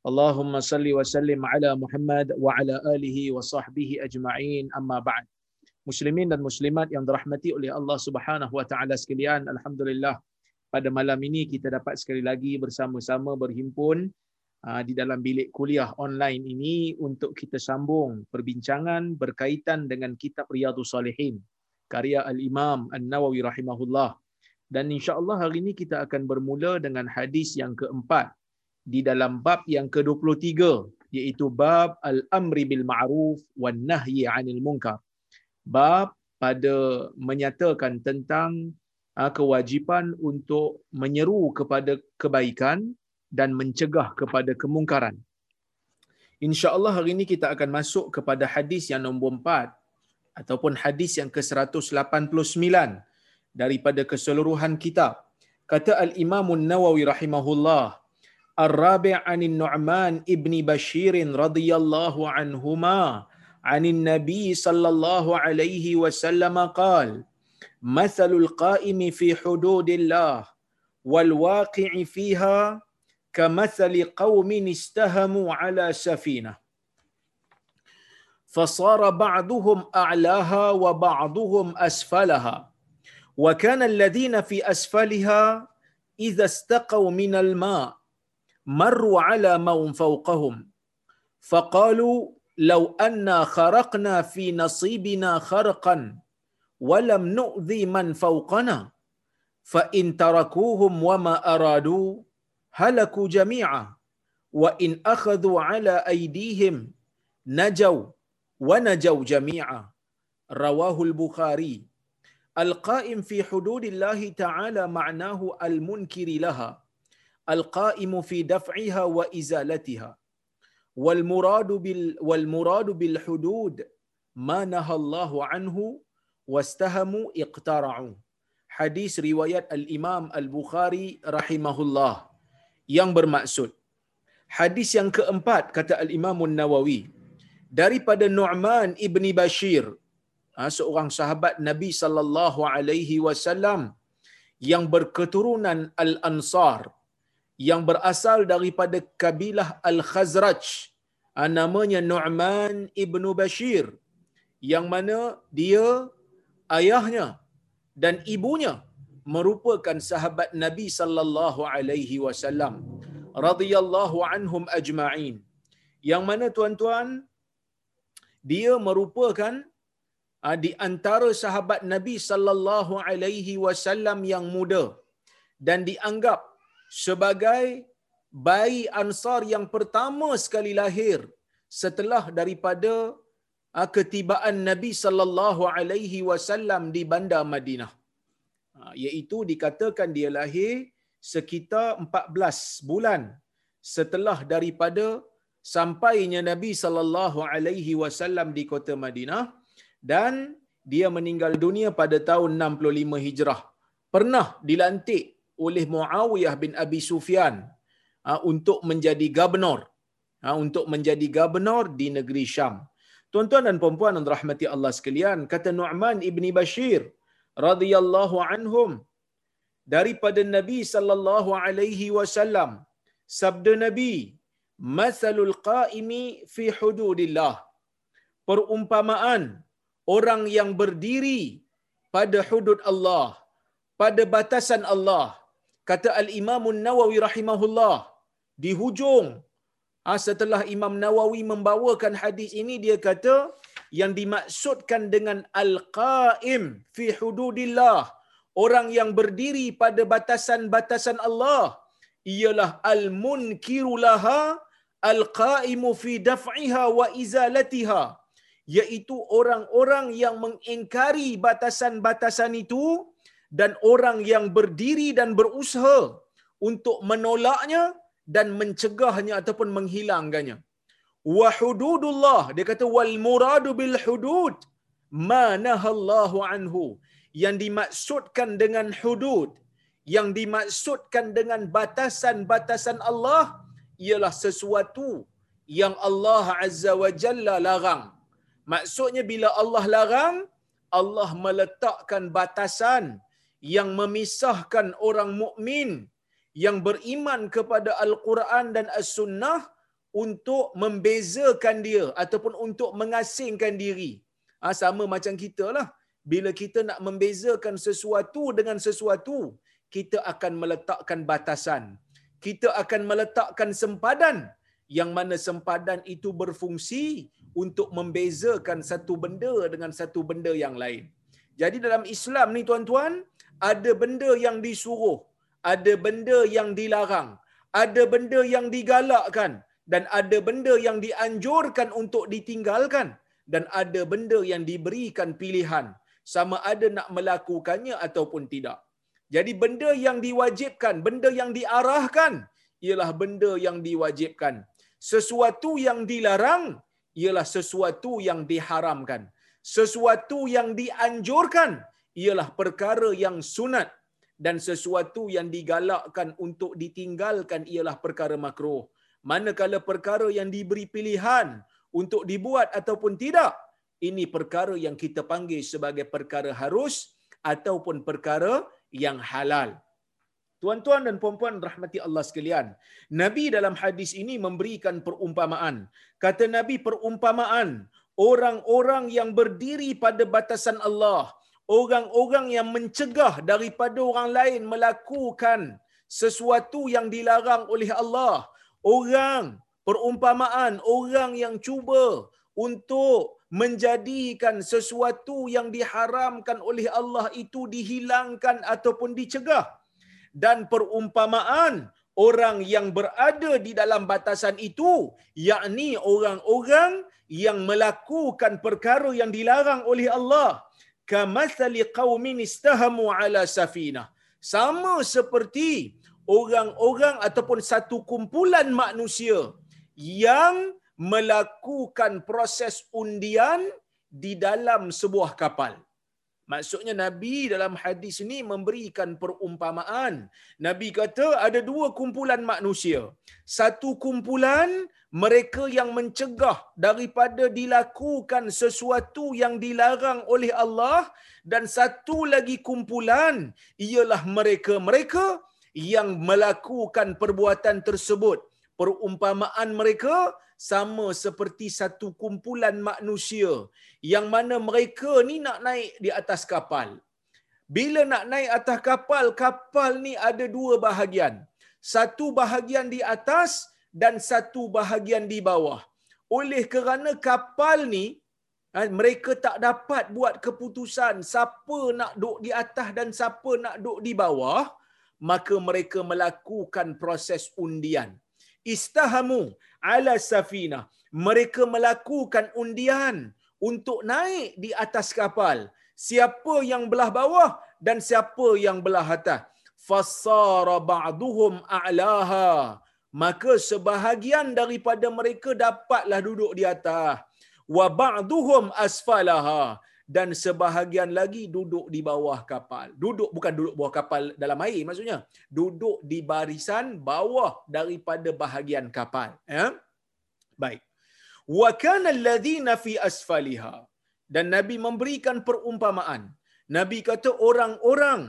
Allahumma salli wa sallim ala Muhammad wa ala alihi wa sahbihi ajma'in. Amma ba'd. Muslimin dan muslimat yang dirahmati oleh Allah Subhanahu wa taala sekalian, alhamdulillah pada malam ini kita dapat sekali lagi bersama-sama berhimpun ah, di dalam bilik kuliah online ini untuk kita sambung perbincangan berkaitan dengan kitab Riyadhus Salihin karya al-Imam An-Nawawi rahimahullah. Dan insya-Allah hari ini kita akan bermula dengan hadis yang keempat di dalam bab yang ke-23 iaitu bab al-amri bil ma'ruf wan nahyi 'anil munkar. Bab pada menyatakan tentang uh, kewajipan untuk menyeru kepada kebaikan dan mencegah kepada kemungkaran. Insya-Allah hari ini kita akan masuk kepada hadis yang nombor 4 ataupun hadis yang ke-189 daripada keseluruhan kitab. Kata Al-Imam An-Nawawi rahimahullah الرابع عن النعمان ابن بشير رضي الله عنهما عن النبي صلى الله عليه وسلم قال مثل القائم في حدود الله والواقع فيها كمثل قوم استهموا على سفينة. فصار بعضهم أعلاها وبعضهم أسفلها. وكان الذين في أسفلها إذا استقوا من الماء مروا على من فوقهم. فقالوا لو أنا خرقنا في نصيبنا خرقا ولم نؤذي من فوقنا فإن تركوهم وما أرادوا هلكوا جميعا. وإن أخذوا على أيديهم نجوا ونجوا جميعا. رواه البخاري. القائم في حدود الله تعالى معناه المنكر لها. القائم في دفعها وإزالتها والمراد بال والمراد بالحدود ما نهى الله عنه واستهموا اقترعوا حديث رواية الإمام Imam Bukhari, rahimahullah. yang bermaksud hadis yang keempat kata al-Imam Nawawi daripada Nu'man ibni Bashir ha, seorang sahabat Nabi sallallahu alaihi wasallam yang berketurunan al-Ansar yang berasal daripada kabilah Al-Khazraj. Namanya Nu'man ibn Bashir. Yang mana dia, ayahnya dan ibunya merupakan sahabat Nabi sallallahu alaihi wasallam radhiyallahu anhum ajma'in. Yang mana tuan-tuan dia merupakan di antara sahabat Nabi sallallahu alaihi wasallam yang muda dan dianggap sebagai bayi Ansar yang pertama sekali lahir setelah daripada ketibaan Nabi sallallahu alaihi wasallam di bandar Madinah. iaitu dikatakan dia lahir sekitar 14 bulan setelah daripada sampainya Nabi sallallahu alaihi wasallam di kota Madinah dan dia meninggal dunia pada tahun 65 Hijrah. Pernah dilantik oleh Muawiyah bin Abi Sufyan uh, untuk menjadi gubernur uh, untuk menjadi gubernur di negeri Syam. Tuan-tuan dan puan-puan yang rahmati Allah sekalian, kata Nu'man ibni Bashir radhiyallahu anhum daripada Nabi sallallahu alaihi wasallam sabda Nabi masalul qaimi fi hududillah perumpamaan orang yang berdiri pada hudud Allah pada batasan Allah kata al-Imam Nawawi rahimahullah di hujung ha, setelah Imam Nawawi membawakan hadis ini dia kata yang dimaksudkan dengan al-qaim fi hududillah orang yang berdiri pada batasan-batasan Allah ialah al-munkiru laha al-qaimu fi daf'iha wa izalatiha iaitu orang-orang yang mengingkari batasan-batasan itu dan orang yang berdiri dan berusaha untuk menolaknya dan mencegahnya ataupun menghilangkannya. wa hududullah dia kata wal muradu bil hudud ma nahallahu anhu yang dimaksudkan dengan hudud yang dimaksudkan dengan batasan-batasan Allah ialah sesuatu yang Allah Azza wa Jalla larang. Maksudnya bila Allah larang, Allah meletakkan batasan yang memisahkan orang mukmin yang beriman kepada Al-Quran dan As-Sunnah untuk membezakan dia ataupun untuk mengasingkan diri. Ha, sama macam kita lah. Bila kita nak membezakan sesuatu dengan sesuatu, kita akan meletakkan batasan. Kita akan meletakkan sempadan yang mana sempadan itu berfungsi untuk membezakan satu benda dengan satu benda yang lain. Jadi dalam Islam ni tuan-tuan, ada benda yang disuruh, ada benda yang dilarang, ada benda yang digalakkan dan ada benda yang dianjurkan untuk ditinggalkan dan ada benda yang diberikan pilihan sama ada nak melakukannya ataupun tidak. Jadi benda yang diwajibkan, benda yang diarahkan ialah benda yang diwajibkan. Sesuatu yang dilarang ialah sesuatu yang diharamkan. Sesuatu yang dianjurkan ialah perkara yang sunat dan sesuatu yang digalakkan untuk ditinggalkan ialah perkara makruh. Manakala perkara yang diberi pilihan untuk dibuat ataupun tidak, ini perkara yang kita panggil sebagai perkara harus ataupun perkara yang halal. Tuan-tuan dan puan-puan rahmati Allah sekalian. Nabi dalam hadis ini memberikan perumpamaan. Kata Nabi perumpamaan orang-orang yang berdiri pada batasan Allah, orang-orang yang mencegah daripada orang lain melakukan sesuatu yang dilarang oleh Allah, orang perumpamaan orang yang cuba untuk menjadikan sesuatu yang diharamkan oleh Allah itu dihilangkan ataupun dicegah. Dan perumpamaan orang yang berada di dalam batasan itu yakni orang-orang yang melakukan perkara yang dilarang oleh Allah kamathali qaumin istahamu ala safinah sama seperti orang-orang ataupun satu kumpulan manusia yang melakukan proses undian di dalam sebuah kapal. Maksudnya Nabi dalam hadis ini memberikan perumpamaan. Nabi kata ada dua kumpulan manusia. Satu kumpulan mereka yang mencegah daripada dilakukan sesuatu yang dilarang oleh Allah dan satu lagi kumpulan ialah mereka-mereka yang melakukan perbuatan tersebut. Perumpamaan mereka sama seperti satu kumpulan manusia yang mana mereka ni nak naik di atas kapal. Bila nak naik atas kapal, kapal ni ada dua bahagian. Satu bahagian di atas dan satu bahagian di bawah. Oleh kerana kapal ni ha, mereka tak dapat buat keputusan siapa nak duduk di atas dan siapa nak duduk di bawah, maka mereka melakukan proses undian. Istahamu ala safina. Mereka melakukan undian untuk naik di atas kapal. Siapa yang belah bawah dan siapa yang belah atas. Fassara ba'duhum a'laha. Maka sebahagian daripada mereka dapatlah duduk di atas. Wa ba'duhum asfalaha dan sebahagian lagi duduk di bawah kapal. Duduk bukan duduk bawah kapal dalam air maksudnya. Duduk di barisan bawah daripada bahagian kapal. Ya? Baik. Wa kana alladhina fi asfaliha. Dan Nabi memberikan perumpamaan. Nabi kata orang-orang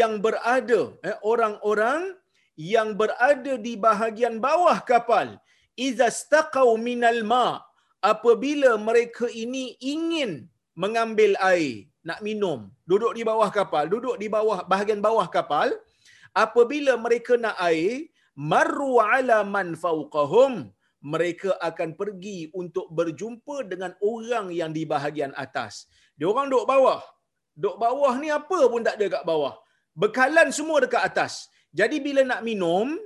yang berada, eh, orang-orang yang berada di bahagian bawah kapal, iza staqau minal ma, apabila mereka ini ingin mengambil air, nak minum, duduk di bawah kapal, duduk di bawah bahagian bawah kapal, apabila mereka nak air, marru ala man fawqahum, mereka akan pergi untuk berjumpa dengan orang yang di bahagian atas. Dia orang duduk bawah. Duduk bawah ni apa pun tak ada kat bawah. Bekalan semua dekat atas. Jadi bila nak minum,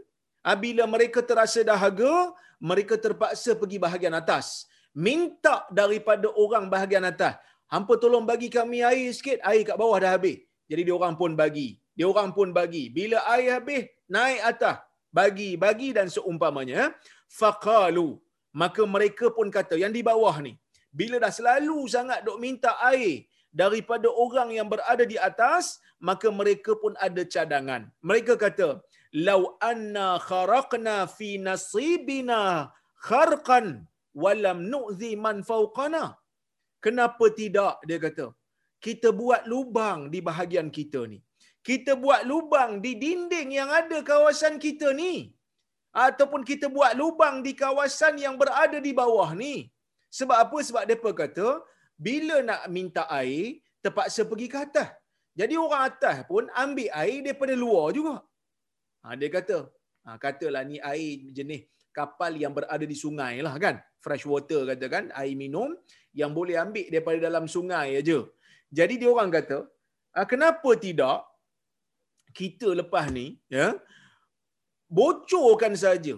ah, bila mereka terasa dahaga, mereka terpaksa pergi bahagian atas. Minta daripada orang bahagian atas. Hampa tolong bagi kami air sikit, air kat bawah dah habis. Jadi dia orang pun bagi. Dia orang pun bagi. Bila air habis, naik atas. Bagi, bagi dan seumpamanya faqalu maka mereka pun kata yang di bawah ni bila dah selalu sangat dok minta air daripada orang yang berada di atas maka mereka pun ada cadangan mereka kata lau anna kharaqna fi nasibina kharqan walam nu'zi man fawqana kenapa tidak? Dia kata kita buat lubang di bahagian kita ni. Kita buat lubang di dinding yang ada kawasan kita ni. Ataupun kita buat lubang di kawasan yang berada di bawah ni. Sebab apa? Sebab depa kata bila nak minta air terpaksa pergi ke atas. Jadi orang atas pun ambil air daripada luar juga. Ha, dia kata ha, katalah ni air jenis kapal yang berada di sungai lah kan. Fresh water kata kan air minum yang boleh ambil daripada dalam sungai aja. Jadi dia orang kata ah, kenapa tidak kita lepas ni ya bocorkan saja.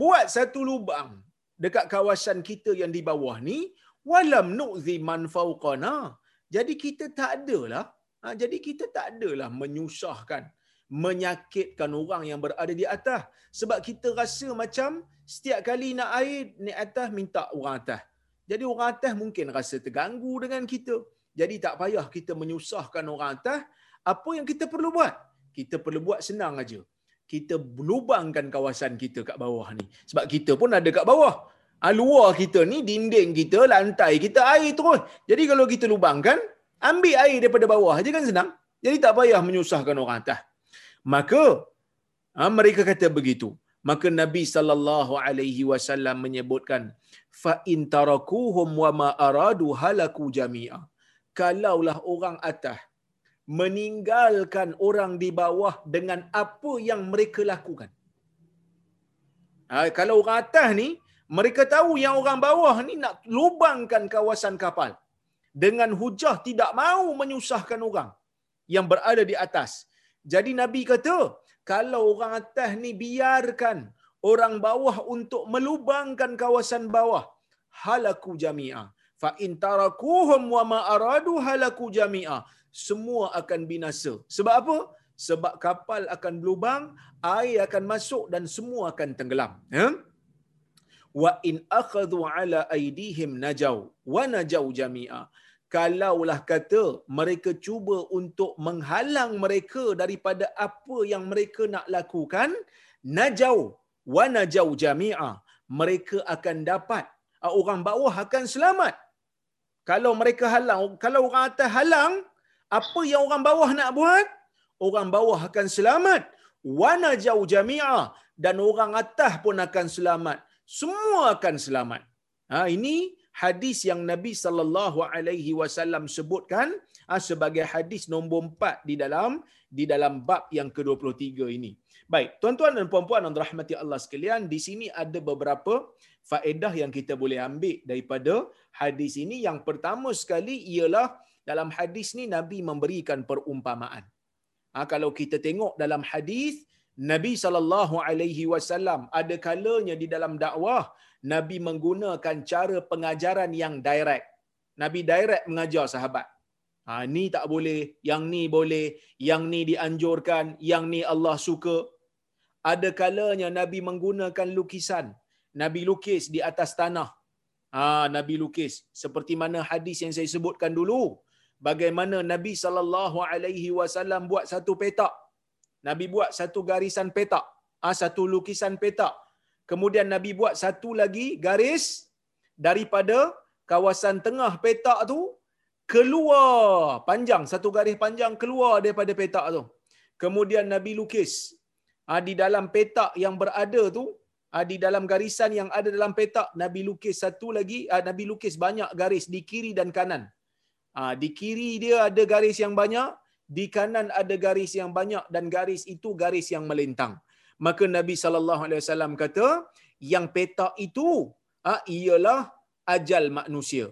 Buat satu lubang dekat kawasan kita yang di bawah ni walam nu'zi man fawqana. Jadi kita tak adalah ha, jadi kita tak adalah menyusahkan menyakitkan orang yang berada di atas. Sebab kita rasa macam setiap kali nak air ni atas minta orang atas. Jadi orang atas mungkin rasa terganggu dengan kita. Jadi tak payah kita menyusahkan orang atas. Apa yang kita perlu buat? Kita perlu buat senang aja. Kita lubangkan kawasan kita kat bawah ni. Sebab kita pun ada kat bawah. Ha, luar kita ni dinding kita lantai kita air terus. Jadi kalau kita lubangkan ambil air daripada bawah aja kan senang. Jadi tak payah menyusahkan orang atas maka ha, mereka kata begitu. Maka nabi sallallahu alaihi wasallam menyebutkan fa in tarakuhum wa ma aradu halaku jami'a. Kalaulah orang atas meninggalkan orang di bawah dengan apa yang mereka lakukan. Ha, kalau orang atas ni mereka tahu yang orang bawah ni nak lubangkan kawasan kapal. Dengan hujah tidak mahu menyusahkan orang yang berada di atas jadi Nabi kata, kalau orang atas ni biarkan orang bawah untuk melubangkan kawasan bawah, halaku jami'a. Fa in tarakuhum wa ma aradu halaku jami'a. Semua akan binasa. Sebab apa? Sebab kapal akan berlubang, air akan masuk dan semua akan tenggelam. Ya? Wa in akhadhu ala aidihim najau wa najau jami'a kalaulah kata mereka cuba untuk menghalang mereka daripada apa yang mereka nak lakukan najau wa najau jami'a mereka akan dapat. Ah, orang bawah akan selamat. Kalau mereka halang kalau orang atas halang apa yang orang bawah nak buat? Orang bawah akan selamat. Wa najau jami'a dan orang atas pun akan selamat. Semua akan selamat. Ha ini hadis yang Nabi sallallahu alaihi wasallam sebutkan ah, sebagai hadis nombor 4 di dalam di dalam bab yang ke-23 ini. Baik, tuan-tuan dan puan-puan yang dirahmati Allah sekalian, di sini ada beberapa faedah yang kita boleh ambil daripada hadis ini. Yang pertama sekali ialah dalam hadis ni Nabi memberikan perumpamaan. Ha, kalau kita tengok dalam hadis Nabi sallallahu alaihi wasallam ada kalanya di dalam dakwah Nabi menggunakan cara pengajaran yang direct. Nabi direct mengajar sahabat. Ha, ni tak boleh, yang ni boleh, yang ni dianjurkan, yang ni Allah suka. Ada kalanya Nabi menggunakan lukisan. Nabi lukis di atas tanah. Ha, Nabi lukis. Seperti mana hadis yang saya sebutkan dulu. Bagaimana Nabi SAW buat satu petak. Nabi buat satu garisan petak. Ha, satu lukisan petak. Kemudian Nabi buat satu lagi garis daripada kawasan tengah petak tu keluar panjang satu garis panjang keluar daripada petak tu. Kemudian Nabi lukis ha, di dalam petak yang berada tu ha, di dalam garisan yang ada dalam petak Nabi lukis satu lagi ha, Nabi lukis banyak garis di kiri dan kanan. Di kiri dia ada garis yang banyak, di kanan ada garis yang banyak dan garis itu garis yang melintang maka Nabi sallallahu alaihi wasallam kata yang petak itu ha, ialah ajal manusia.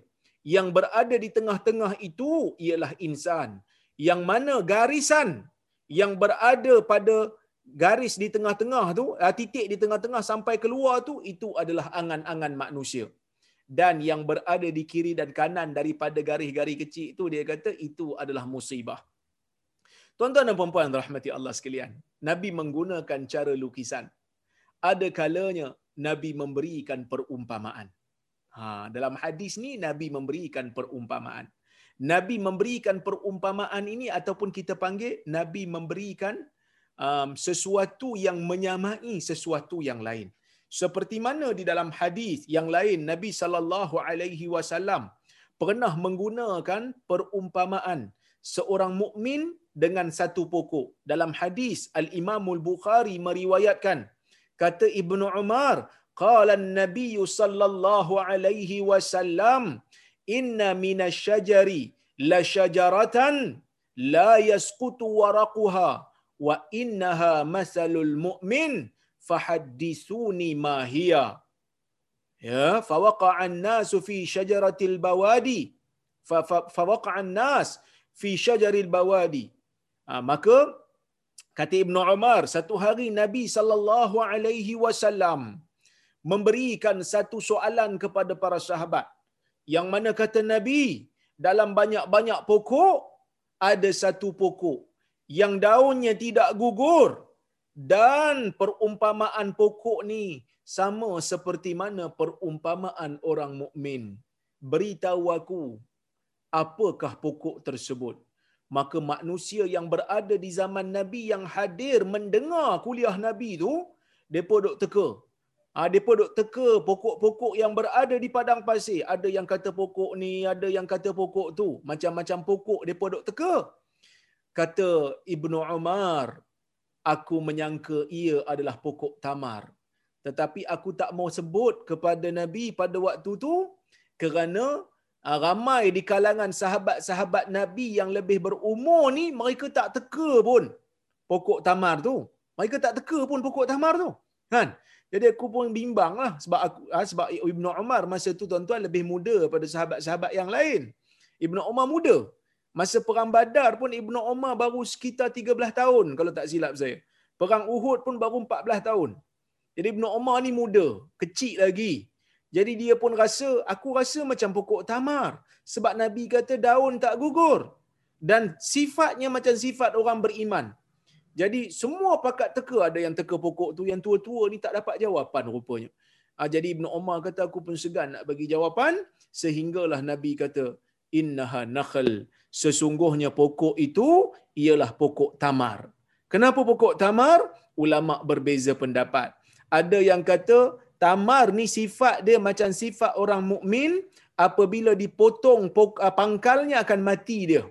Yang berada di tengah-tengah itu ialah insan. Yang mana garisan yang berada pada garis di tengah-tengah tu ha, titik di tengah-tengah sampai keluar tu itu adalah angan-angan manusia. Dan yang berada di kiri dan kanan daripada garis-garis kecil itu dia kata itu adalah musibah. Tuan-tuan dan puan-puan rahmati Allah sekalian, Nabi menggunakan cara lukisan. Ada kalanya Nabi memberikan perumpamaan. Ha, dalam hadis ni Nabi memberikan perumpamaan. Nabi memberikan perumpamaan ini ataupun kita panggil Nabi memberikan um, sesuatu yang menyamai sesuatu yang lain. Seperti mana di dalam hadis yang lain Nabi sallallahu alaihi wasallam pernah menggunakan perumpamaan seorang mukmin dengan satu pokok. Dalam hadis Al-Imam Al-Bukhari meriwayatkan kata Ibnu Umar qala an-nabi sallallahu alaihi wasallam inna minasyajari la syajaratan la yasqutu waraquha wa innaha masalul mu'min fahaddisuni ma hiya ya fawaqa'a an-nasu fi syajaratil bawadi fawaqa'a an-nas fi syajaril bawadi ha, maka kata Ibnu Umar satu hari Nabi sallallahu alaihi wasallam memberikan satu soalan kepada para sahabat yang mana kata Nabi dalam banyak-banyak pokok ada satu pokok yang daunnya tidak gugur dan perumpamaan pokok ni sama seperti mana perumpamaan orang mukmin. Beritahu aku apakah pokok tersebut. Maka manusia yang berada di zaman Nabi yang hadir mendengar kuliah Nabi tu, mereka duk teka. Ha, mereka duk teka pokok-pokok yang berada di padang pasir. Ada yang kata pokok ni, ada yang kata pokok tu. Macam-macam pokok mereka duk teka. Kata Ibnu Umar, aku menyangka ia adalah pokok tamar. Tetapi aku tak mau sebut kepada Nabi pada waktu tu kerana ah, ramai di kalangan sahabat-sahabat Nabi yang lebih berumur ni mereka tak teka pun pokok tamar tu. Mereka tak teka pun pokok tamar tu. Kan? Jadi aku pun bimbang lah sebab aku ah, sebab Ibnu Umar masa tu tuan-tuan lebih muda pada sahabat-sahabat yang lain. Ibnu Umar muda. Masa perang Badar pun Ibnu Umar baru sekitar 13 tahun kalau tak silap saya. Perang Uhud pun baru 14 tahun. Jadi Ibnu Umar ni muda, kecil lagi. Jadi dia pun rasa, aku rasa macam pokok tamar. Sebab Nabi kata daun tak gugur. Dan sifatnya macam sifat orang beriman. Jadi semua pakat teka ada yang teka pokok tu, yang tua-tua ni tak dapat jawapan rupanya. Ha, jadi Ibnu Umar kata aku pun segan nak bagi jawapan. Sehinggalah Nabi kata, Innaha nakhl. Sesungguhnya pokok itu ialah pokok tamar. Kenapa pokok tamar? Ulama berbeza pendapat. Ada yang kata tamar ni sifat dia macam sifat orang mukmin apabila dipotong ah, pangkalnya akan mati dia.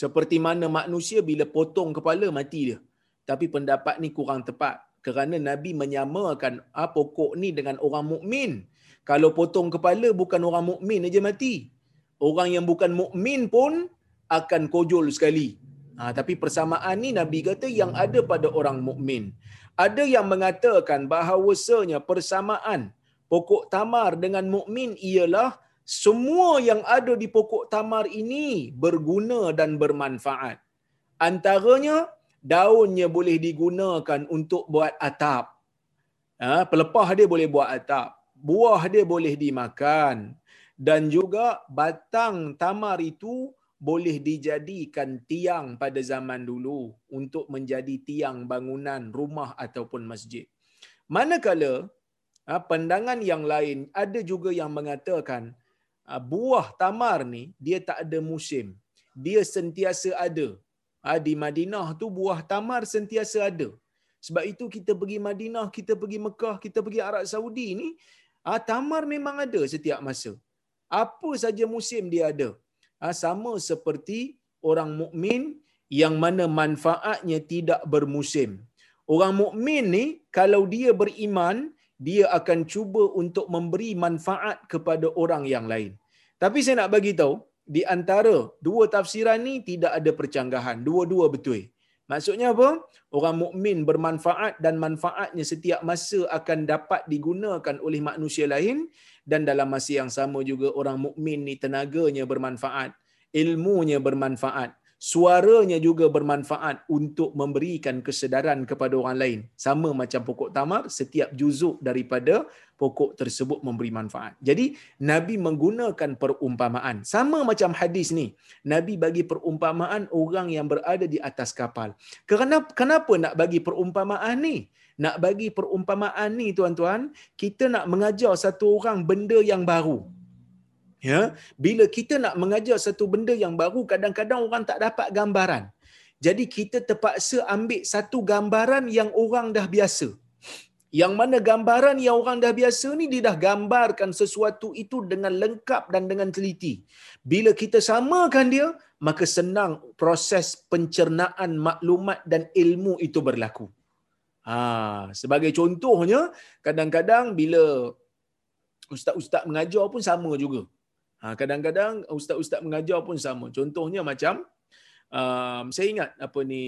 Seperti mana manusia bila potong kepala mati dia. Tapi pendapat ni kurang tepat kerana Nabi menyamakan ah, pokok ni dengan orang mukmin. Kalau potong kepala bukan orang mukmin aja mati. Orang yang bukan mukmin pun akan kojol sekali. Ha, tapi persamaan ni Nabi kata yang ada pada orang mukmin. Ada yang mengatakan bahawasanya persamaan pokok tamar dengan mukmin ialah semua yang ada di pokok tamar ini berguna dan bermanfaat. Antaranya daunnya boleh digunakan untuk buat atap. Ha, pelepah dia boleh buat atap. Buah dia boleh dimakan. Dan juga batang tamar itu boleh dijadikan tiang pada zaman dulu untuk menjadi tiang bangunan rumah ataupun masjid. Manakala ha, pandangan yang lain ada juga yang mengatakan ha, buah tamar ni dia tak ada musim. Dia sentiasa ada. Ha, di Madinah tu buah tamar sentiasa ada. Sebab itu kita pergi Madinah, kita pergi Mekah, kita pergi Arab Saudi ni, tamar memang ada setiap masa. Apa saja musim dia ada. Ha, sama seperti orang mukmin yang mana manfaatnya tidak bermusim. Orang mukmin ni kalau dia beriman, dia akan cuba untuk memberi manfaat kepada orang yang lain. Tapi saya nak bagi tahu, di antara dua tafsiran ni tidak ada percanggahan. Dua-dua betul. Maksudnya apa? Orang mukmin bermanfaat dan manfaatnya setiap masa akan dapat digunakan oleh manusia lain dan dalam masa yang sama juga orang mukmin ni tenaganya bermanfaat, ilmunya bermanfaat, suaranya juga bermanfaat untuk memberikan kesedaran kepada orang lain. Sama macam pokok tamar, setiap juzuk daripada pokok tersebut memberi manfaat. Jadi Nabi menggunakan perumpamaan. Sama macam hadis ni. Nabi bagi perumpamaan orang yang berada di atas kapal. Kerana kenapa nak bagi perumpamaan ni? nak bagi perumpamaan ni tuan-tuan, kita nak mengajar satu orang benda yang baru. Ya, bila kita nak mengajar satu benda yang baru, kadang-kadang orang tak dapat gambaran. Jadi kita terpaksa ambil satu gambaran yang orang dah biasa. Yang mana gambaran yang orang dah biasa ni dia dah gambarkan sesuatu itu dengan lengkap dan dengan teliti. Bila kita samakan dia, maka senang proses pencernaan maklumat dan ilmu itu berlaku. Ha, sebagai contohnya, kadang-kadang bila ustaz-ustaz mengajar pun sama juga. Ha, kadang-kadang ustaz-ustaz mengajar pun sama. Contohnya macam um, saya ingat apa ni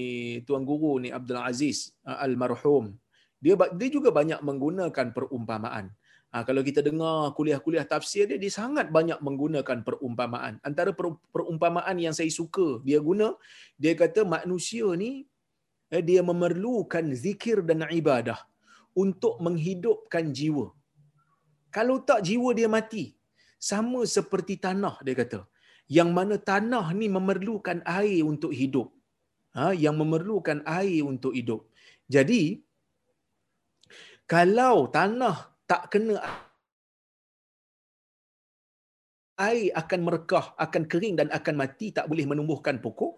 tuan guru ni Abdul Aziz uh, almarhum. Dia dia juga banyak menggunakan perumpamaan. Ha, kalau kita dengar kuliah-kuliah tafsir dia, dia sangat banyak menggunakan perumpamaan. Antara perumpamaan yang saya suka dia guna, dia kata manusia ni eh, dia memerlukan zikir dan ibadah untuk menghidupkan jiwa. Kalau tak jiwa dia mati. Sama seperti tanah dia kata. Yang mana tanah ni memerlukan air untuk hidup. Ha, yang memerlukan air untuk hidup. Jadi, kalau tanah tak kena air akan merekah, akan kering dan akan mati, tak boleh menumbuhkan pokok.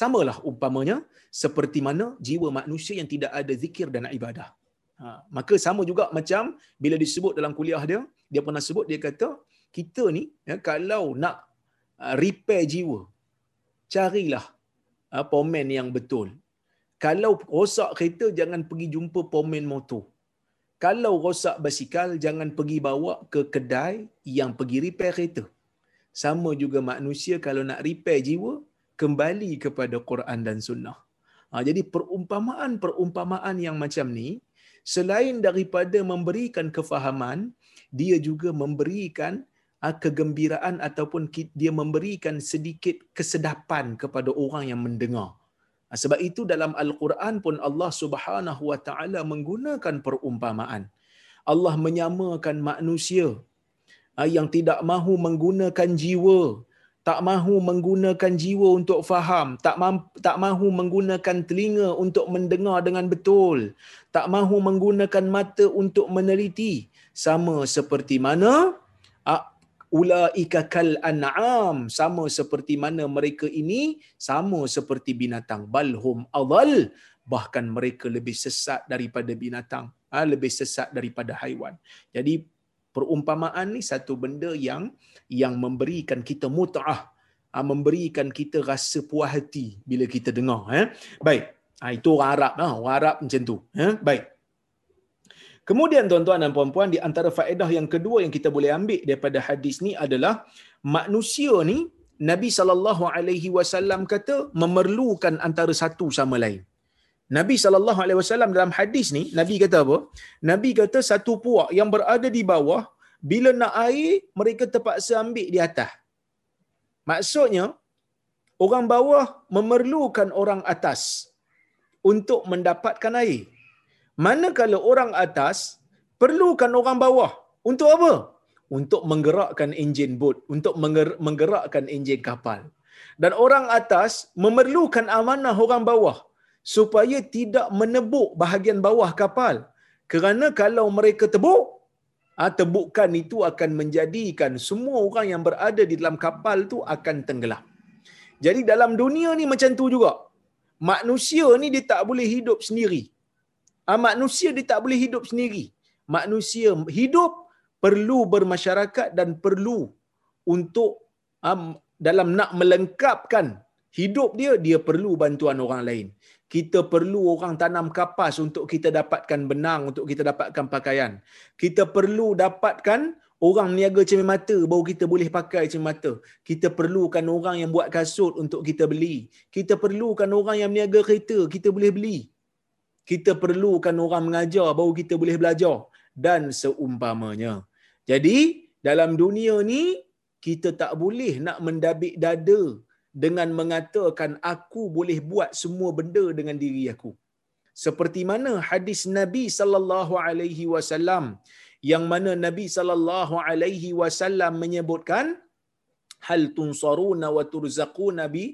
Samalah umpamanya seperti mana jiwa manusia yang tidak ada zikir dan ibadah. Ha, maka sama juga macam bila disebut dalam kuliah dia, dia pernah sebut, dia kata, kita ni ya, kalau nak uh, repair jiwa, carilah uh, pomen yang betul. Kalau rosak kereta, jangan pergi jumpa pomen motor. Kalau rosak basikal, jangan pergi bawa ke kedai yang pergi repair kereta. Sama juga manusia kalau nak repair jiwa, kembali kepada Quran dan Sunnah. Ha, jadi perumpamaan-perumpamaan yang macam ni, selain daripada memberikan kefahaman, dia juga memberikan kegembiraan ataupun dia memberikan sedikit kesedapan kepada orang yang mendengar. Ha, sebab itu dalam Al-Quran pun Allah Subhanahu Wa Taala menggunakan perumpamaan. Allah menyamakan manusia ha, yang tidak mahu menggunakan jiwa tak mahu menggunakan jiwa untuk faham, tak ma- tak mahu menggunakan telinga untuk mendengar dengan betul, tak mahu menggunakan mata untuk meneliti, sama seperti mana ulaika kal an'am. Sama seperti mana mereka ini sama seperti binatang. Balhum adall. Bahkan mereka lebih sesat daripada binatang. Ha, lebih sesat daripada haiwan. Jadi perumpamaan ni satu benda yang yang memberikan kita mut'ah. Ha, memberikan kita rasa puas hati bila kita dengar eh. Baik. Ha, itu orang Arab lah. Orang Arab macam tu eh. Baik Kemudian tuan-tuan dan puan-puan di antara faedah yang kedua yang kita boleh ambil daripada hadis ni adalah manusia ni Nabi sallallahu alaihi wasallam kata memerlukan antara satu sama lain. Nabi sallallahu alaihi wasallam dalam hadis ni Nabi kata apa? Nabi kata satu puak yang berada di bawah bila nak air mereka terpaksa ambil di atas. Maksudnya orang bawah memerlukan orang atas untuk mendapatkan air. Manakala orang atas perlukan orang bawah untuk apa? Untuk menggerakkan enjin bot, untuk menggerakkan enjin kapal. Dan orang atas memerlukan amanah orang bawah supaya tidak menebuk bahagian bawah kapal. Kerana kalau mereka tebuk, ah, tebukan itu akan menjadikan semua orang yang berada di dalam kapal tu akan tenggelam. Jadi dalam dunia ni macam tu juga. Manusia ni dia tak boleh hidup sendiri. Ah, manusia dia tak boleh hidup sendiri. Manusia hidup perlu bermasyarakat dan perlu untuk um, dalam nak melengkapkan hidup dia, dia perlu bantuan orang lain. Kita perlu orang tanam kapas untuk kita dapatkan benang, untuk kita dapatkan pakaian. Kita perlu dapatkan orang niaga cermin mata baru kita boleh pakai cermin mata. Kita perlukan orang yang buat kasut untuk kita beli. Kita perlukan orang yang niaga kereta, kita boleh beli kita perlukan orang mengajar baru kita boleh belajar dan seumpamanya. Jadi dalam dunia ni kita tak boleh nak mendabik dada dengan mengatakan aku boleh buat semua benda dengan diri aku. Seperti mana hadis Nabi sallallahu alaihi wasallam yang mana Nabi sallallahu alaihi wasallam menyebutkan hal tunsaruna wa turzaquna bi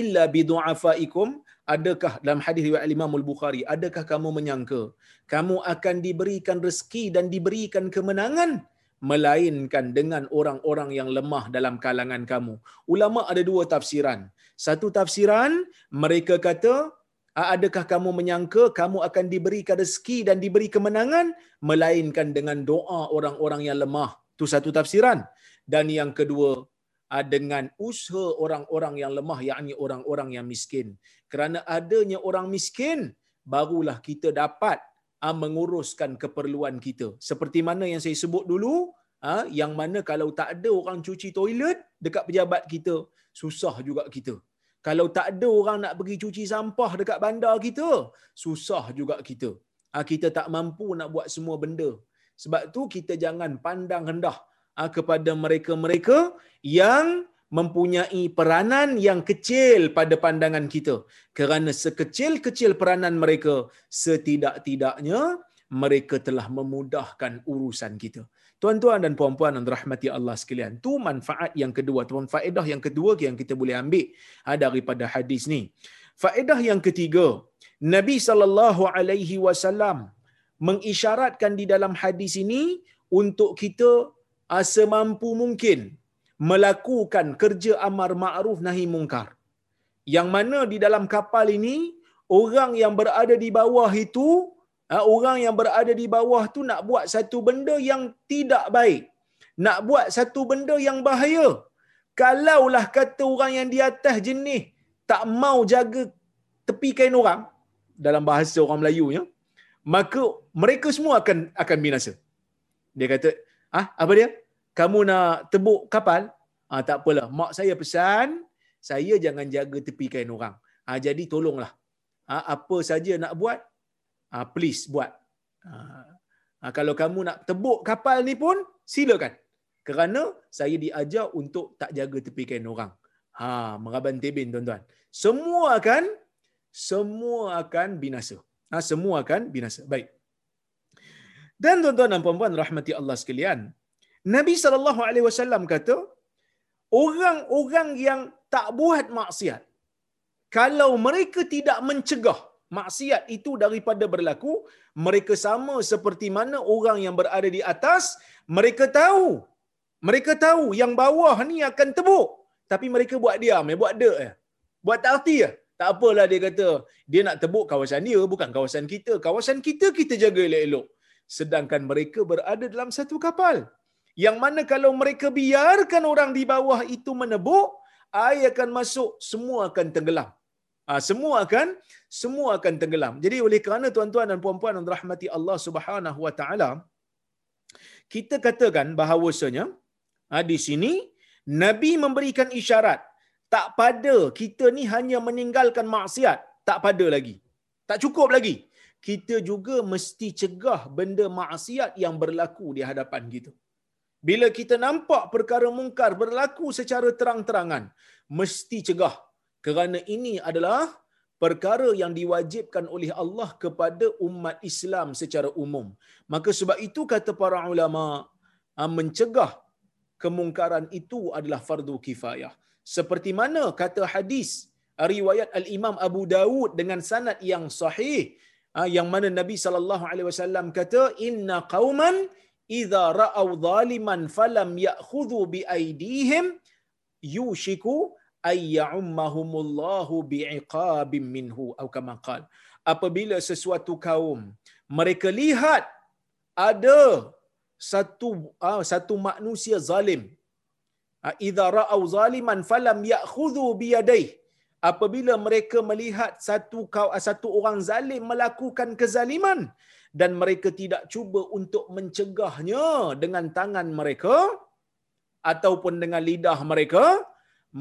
illa bi du'afaikum adakah dalam hadis riwayat Imam Al-Bukhari adakah kamu menyangka kamu akan diberikan rezeki dan diberikan kemenangan melainkan dengan orang-orang yang lemah dalam kalangan kamu? Ulama ada dua tafsiran. Satu tafsiran mereka kata adakah kamu menyangka kamu akan diberikan rezeki dan diberi kemenangan melainkan dengan doa orang-orang yang lemah? Itu satu tafsiran. Dan yang kedua dengan usaha orang-orang yang lemah yakni orang-orang yang miskin kerana adanya orang miskin barulah kita dapat uh, menguruskan keperluan kita. Seperti mana yang saya sebut dulu uh, yang mana kalau tak ada orang cuci toilet dekat pejabat kita susah juga kita. Kalau tak ada orang nak pergi cuci sampah dekat bandar kita susah juga kita. Uh, kita tak mampu nak buat semua benda. Sebab tu kita jangan pandang rendah kepada mereka-mereka yang mempunyai peranan yang kecil pada pandangan kita kerana sekecil-kecil peranan mereka setidak-tidaknya mereka telah memudahkan urusan kita. Tuan-tuan dan puan-puan yang dirahmati Allah sekalian, tu manfaat yang kedua, tuan faedah yang kedua yang kita boleh ambil ha, daripada hadis ni. Faedah yang ketiga, Nabi sallallahu alaihi wasallam mengisyaratkan di dalam hadis ini untuk kita semampu mungkin melakukan kerja amar ma'ruf nahi mungkar. Yang mana di dalam kapal ini orang yang berada di bawah itu ha, orang yang berada di bawah tu nak buat satu benda yang tidak baik. Nak buat satu benda yang bahaya. Kalaulah kata orang yang di atas jenis tak mau jaga tepi kain orang dalam bahasa orang Melayunya, maka mereka semua akan akan binasa. Dia kata, ah apa dia? Kamu nak tebuk kapal, ah, tak apalah. Mak saya pesan, saya jangan jaga tepi kain orang. Ah, jadi tolonglah. Ah, apa saja nak buat, ah, please buat. Ah, ah, kalau kamu nak tebuk kapal ni pun, silakan. Kerana saya diajar untuk tak jaga tepi kain orang. Ha, meraban tebin tuan-tuan. Semua akan semua akan binasa. Ha, semua akan binasa. Baik. Dan tuan-tuan dan puan-puan rahmati Allah sekalian, Nabi sallallahu alaihi wasallam kata orang-orang yang tak buat maksiat kalau mereka tidak mencegah maksiat itu daripada berlaku mereka sama seperti mana orang yang berada di atas mereka tahu mereka tahu yang bawah ni akan tebuk tapi mereka buat diam ya buat dek ya buat tak arti ya tak apalah dia kata dia nak tebuk kawasan dia bukan kawasan kita. Kawasan kita kita jaga elok-elok. Sedangkan mereka berada dalam satu kapal yang mana kalau mereka biarkan orang di bawah itu menebuk, air akan masuk, semua akan tenggelam. Ha, semua akan semua akan tenggelam. Jadi oleh kerana tuan-tuan dan puan-puan yang rahmati Allah Subhanahu wa taala, kita katakan bahawasanya ha, di sini Nabi memberikan isyarat tak pada kita ni hanya meninggalkan maksiat, tak pada lagi. Tak cukup lagi. Kita juga mesti cegah benda maksiat yang berlaku di hadapan kita. Bila kita nampak perkara mungkar berlaku secara terang-terangan, mesti cegah. Kerana ini adalah perkara yang diwajibkan oleh Allah kepada umat Islam secara umum. Maka sebab itu kata para ulama, ah, mencegah kemungkaran itu adalah fardu kifayah. Seperti mana kata hadis riwayat al-Imam Abu Dawud dengan sanad yang sahih ah, yang mana Nabi sallallahu alaihi wasallam kata inna qauman idza ra'aw zaliman falam ya'khudhu bi aydihim yushiku ay ya'ummahumullahu bi'iqabin minhu. Atau kama qal apabila sesuatu kaum mereka lihat ada satu uh, satu manusia zalim uh, idza ra'aw zaliman falam ya'khudhu bi yadayhi apabila mereka melihat satu kau satu orang zalim melakukan kezaliman dan mereka tidak cuba untuk mencegahnya dengan tangan mereka ataupun dengan lidah mereka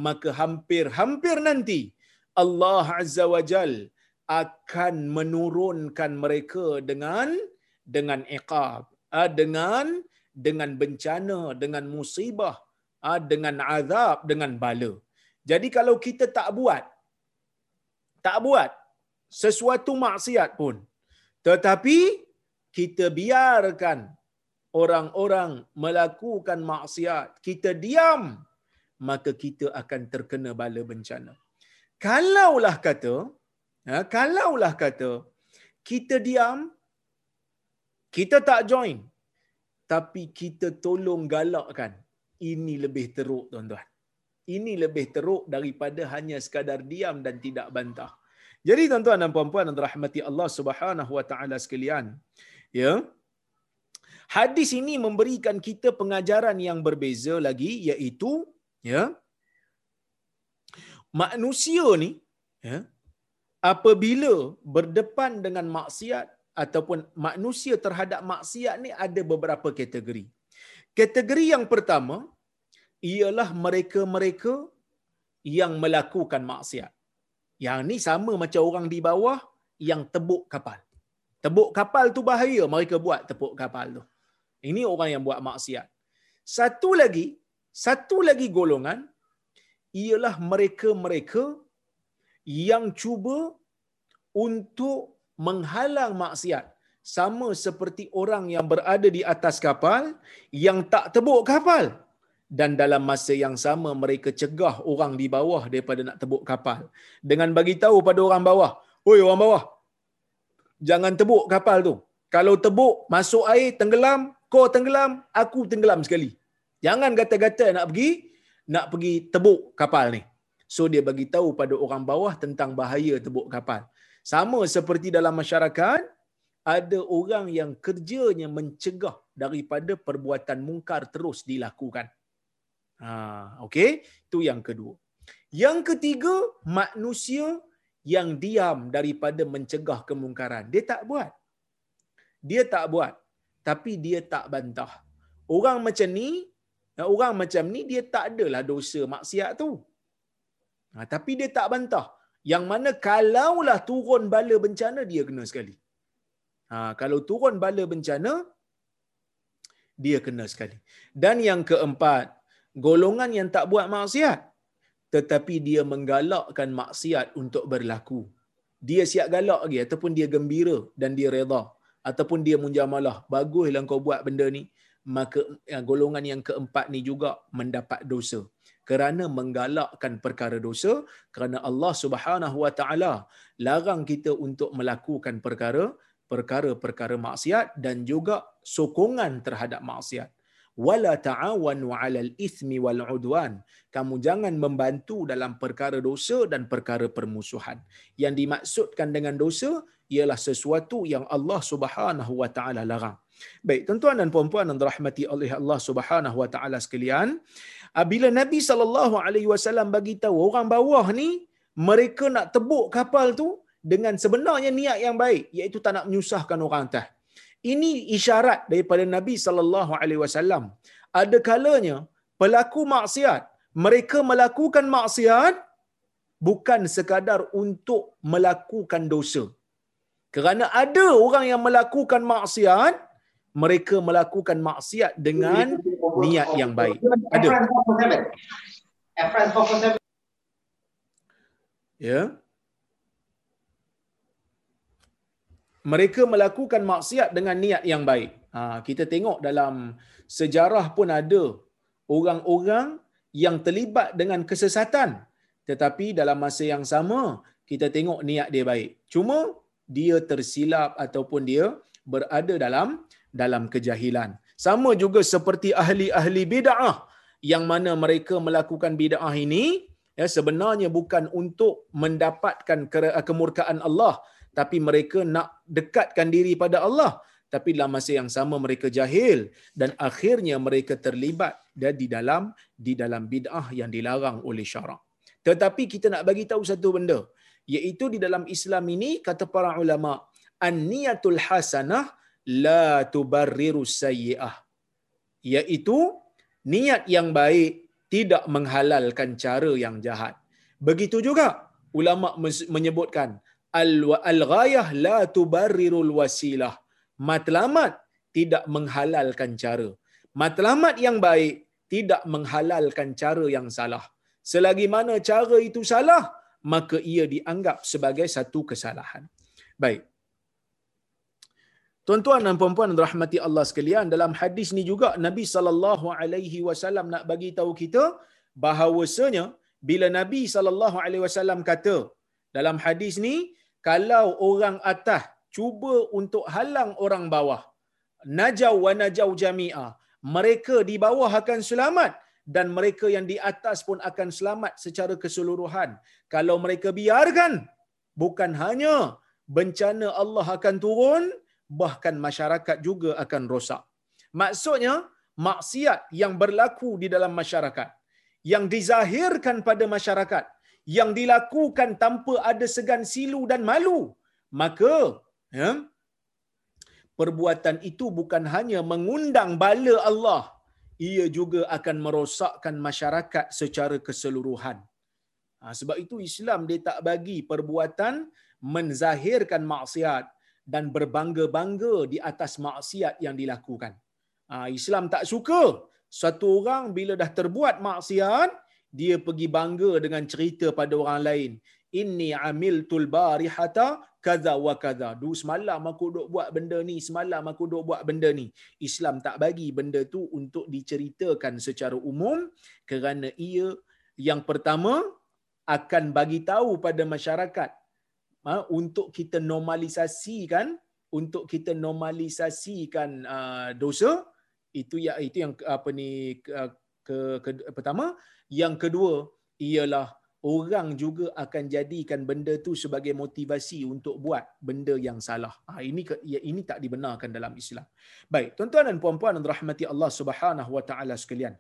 maka hampir-hampir nanti Allah Azza wa Jal akan menurunkan mereka dengan dengan iqab ah, dengan dengan bencana dengan musibah ah, dengan azab dengan bala. Jadi kalau kita tak buat tak buat sesuatu maksiat pun tetapi kita biarkan orang-orang melakukan maksiat, kita diam, maka kita akan terkena bala bencana. Kalaulah kata Ha, kalaulah kata kita diam, kita tak join, tapi kita tolong galakkan, ini lebih teruk tuan-tuan. Ini lebih teruk daripada hanya sekadar diam dan tidak bantah. Jadi tuan-tuan dan puan-puan yang dirahmati Allah Subhanahu wa taala sekalian, ya. Hadis ini memberikan kita pengajaran yang berbeza lagi iaitu ya manusia ni ya apabila berdepan dengan maksiat ataupun manusia terhadap maksiat ni ada beberapa kategori. Kategori yang pertama ialah mereka-mereka yang melakukan maksiat. Yang ni sama macam orang di bawah yang tebuk kapal. Tebuk kapal tu bahaya mereka buat tebuk kapal tu. Ini orang yang buat maksiat. Satu lagi, satu lagi golongan ialah mereka-mereka yang cuba untuk menghalang maksiat sama seperti orang yang berada di atas kapal yang tak tebuk kapal dan dalam masa yang sama mereka cegah orang di bawah daripada nak tebuk kapal dengan bagi tahu pada orang bawah oi orang bawah jangan tebuk kapal tu. Kalau tebuk masuk air tenggelam kau tenggelam aku tenggelam sekali. Jangan gata-gata nak pergi nak pergi tebuk kapal ni. So dia bagi tahu pada orang bawah tentang bahaya tebuk kapal. Sama seperti dalam masyarakat ada orang yang kerjanya mencegah daripada perbuatan mungkar terus dilakukan. Ha, okey, itu yang kedua. Yang ketiga, manusia yang diam daripada mencegah kemungkaran. Dia tak buat. Dia tak buat. Tapi dia tak bantah. Orang macam ni, orang macam ni dia tak adalah dosa maksiat tu. Ha, tapi dia tak bantah. Yang mana kalaulah turun bala bencana, dia kena sekali. Ha, kalau turun bala bencana, dia kena sekali. Dan yang keempat, golongan yang tak buat maksiat tetapi dia menggalakkan maksiat untuk berlaku. Dia siap galak lagi ataupun dia gembira dan dia redha ataupun dia munjamalah. Baguslah kau buat benda ni. Maka ya, golongan yang keempat ni juga mendapat dosa. Kerana menggalakkan perkara dosa kerana Allah Subhanahu wa taala larang kita untuk melakukan perkara perkara-perkara maksiat dan juga sokongan terhadap maksiat wala ta'awanu 'alal ithmi wal 'udwan. Kamu jangan membantu dalam perkara dosa dan perkara permusuhan. Yang dimaksudkan dengan dosa ialah sesuatu yang Allah Subhanahu wa taala larang. Baik, tuan-tuan dan puan-puan yang dirahmati oleh Allah Subhanahu wa taala sekalian, bila Nabi sallallahu alaihi wasallam bagi tahu orang bawah ni mereka nak tebuk kapal tu dengan sebenarnya niat yang baik iaitu tak nak menyusahkan orang atas. Ini isyarat daripada Nabi sallallahu alaihi wasallam. Ada kalanya pelaku maksiat, mereka melakukan maksiat bukan sekadar untuk melakukan dosa. Kerana ada orang yang melakukan maksiat, mereka melakukan maksiat dengan niat yang baik. Ada. Ya. Mereka melakukan maksiat dengan niat yang baik. Ha, kita tengok dalam sejarah pun ada orang-orang yang terlibat dengan kesesatan. Tetapi dalam masa yang sama, kita tengok niat dia baik. Cuma dia tersilap ataupun dia berada dalam dalam kejahilan. Sama juga seperti ahli-ahli bid'ah yang mana mereka melakukan bid'ah ini ya sebenarnya bukan untuk mendapatkan kemurkaan Allah tapi mereka nak dekatkan diri pada Allah tapi dalam masa yang sama mereka jahil dan akhirnya mereka terlibat di dalam di dalam bid'ah yang dilarang oleh syarak. Tetapi kita nak bagi tahu satu benda iaitu di dalam Islam ini kata para ulama an-niyatul hasanah la tubarriru sayyi'ah iaitu niat yang baik tidak menghalalkan cara yang jahat. Begitu juga ulama menyebutkan al-ghayah la tubarrirul wasilah. Matlamat tidak menghalalkan cara. Matlamat yang baik tidak menghalalkan cara yang salah. Selagi mana cara itu salah, maka ia dianggap sebagai satu kesalahan. Baik. Tuan-tuan dan puan-puan rahmati Allah sekalian, dalam hadis ni juga Nabi sallallahu alaihi wasallam nak bagi tahu kita bahawasanya bila Nabi sallallahu alaihi wasallam kata dalam hadis ni kalau orang atas cuba untuk halang orang bawah najau wa najau jami'a mereka di bawah akan selamat dan mereka yang di atas pun akan selamat secara keseluruhan. Kalau mereka biarkan bukan hanya bencana Allah akan turun bahkan masyarakat juga akan rosak. Maksudnya maksiat yang berlaku di dalam masyarakat yang dizahirkan pada masyarakat yang dilakukan tanpa ada segan silu dan malu maka ya perbuatan itu bukan hanya mengundang bala Allah ia juga akan merosakkan masyarakat secara keseluruhan. Ha, sebab itu Islam dia tak bagi perbuatan menzahirkan maksiat dan berbangga-bangga di atas maksiat yang dilakukan. Ha, Islam tak suka satu orang bila dah terbuat maksiat dia pergi bangga dengan cerita pada orang lain. Inni amiltul barihata kaza wa kaza. Du semalam aku duk buat benda ni semalam aku duk buat benda ni. Islam tak bagi benda tu untuk diceritakan secara umum kerana ia yang pertama akan bagi tahu pada masyarakat ha, untuk kita normalisasikan untuk kita normalisasikan uh, dosa. Itu ya itu yang apa ni uh, ke, ke pertama yang kedua ialah orang juga akan jadikan benda tu sebagai motivasi untuk buat benda yang salah. Ha, ini ya, ini tak dibenarkan dalam Islam. Baik, tuan-tuan dan puan-puan yang rahmati Allah Subhanahu wa taala sekalian.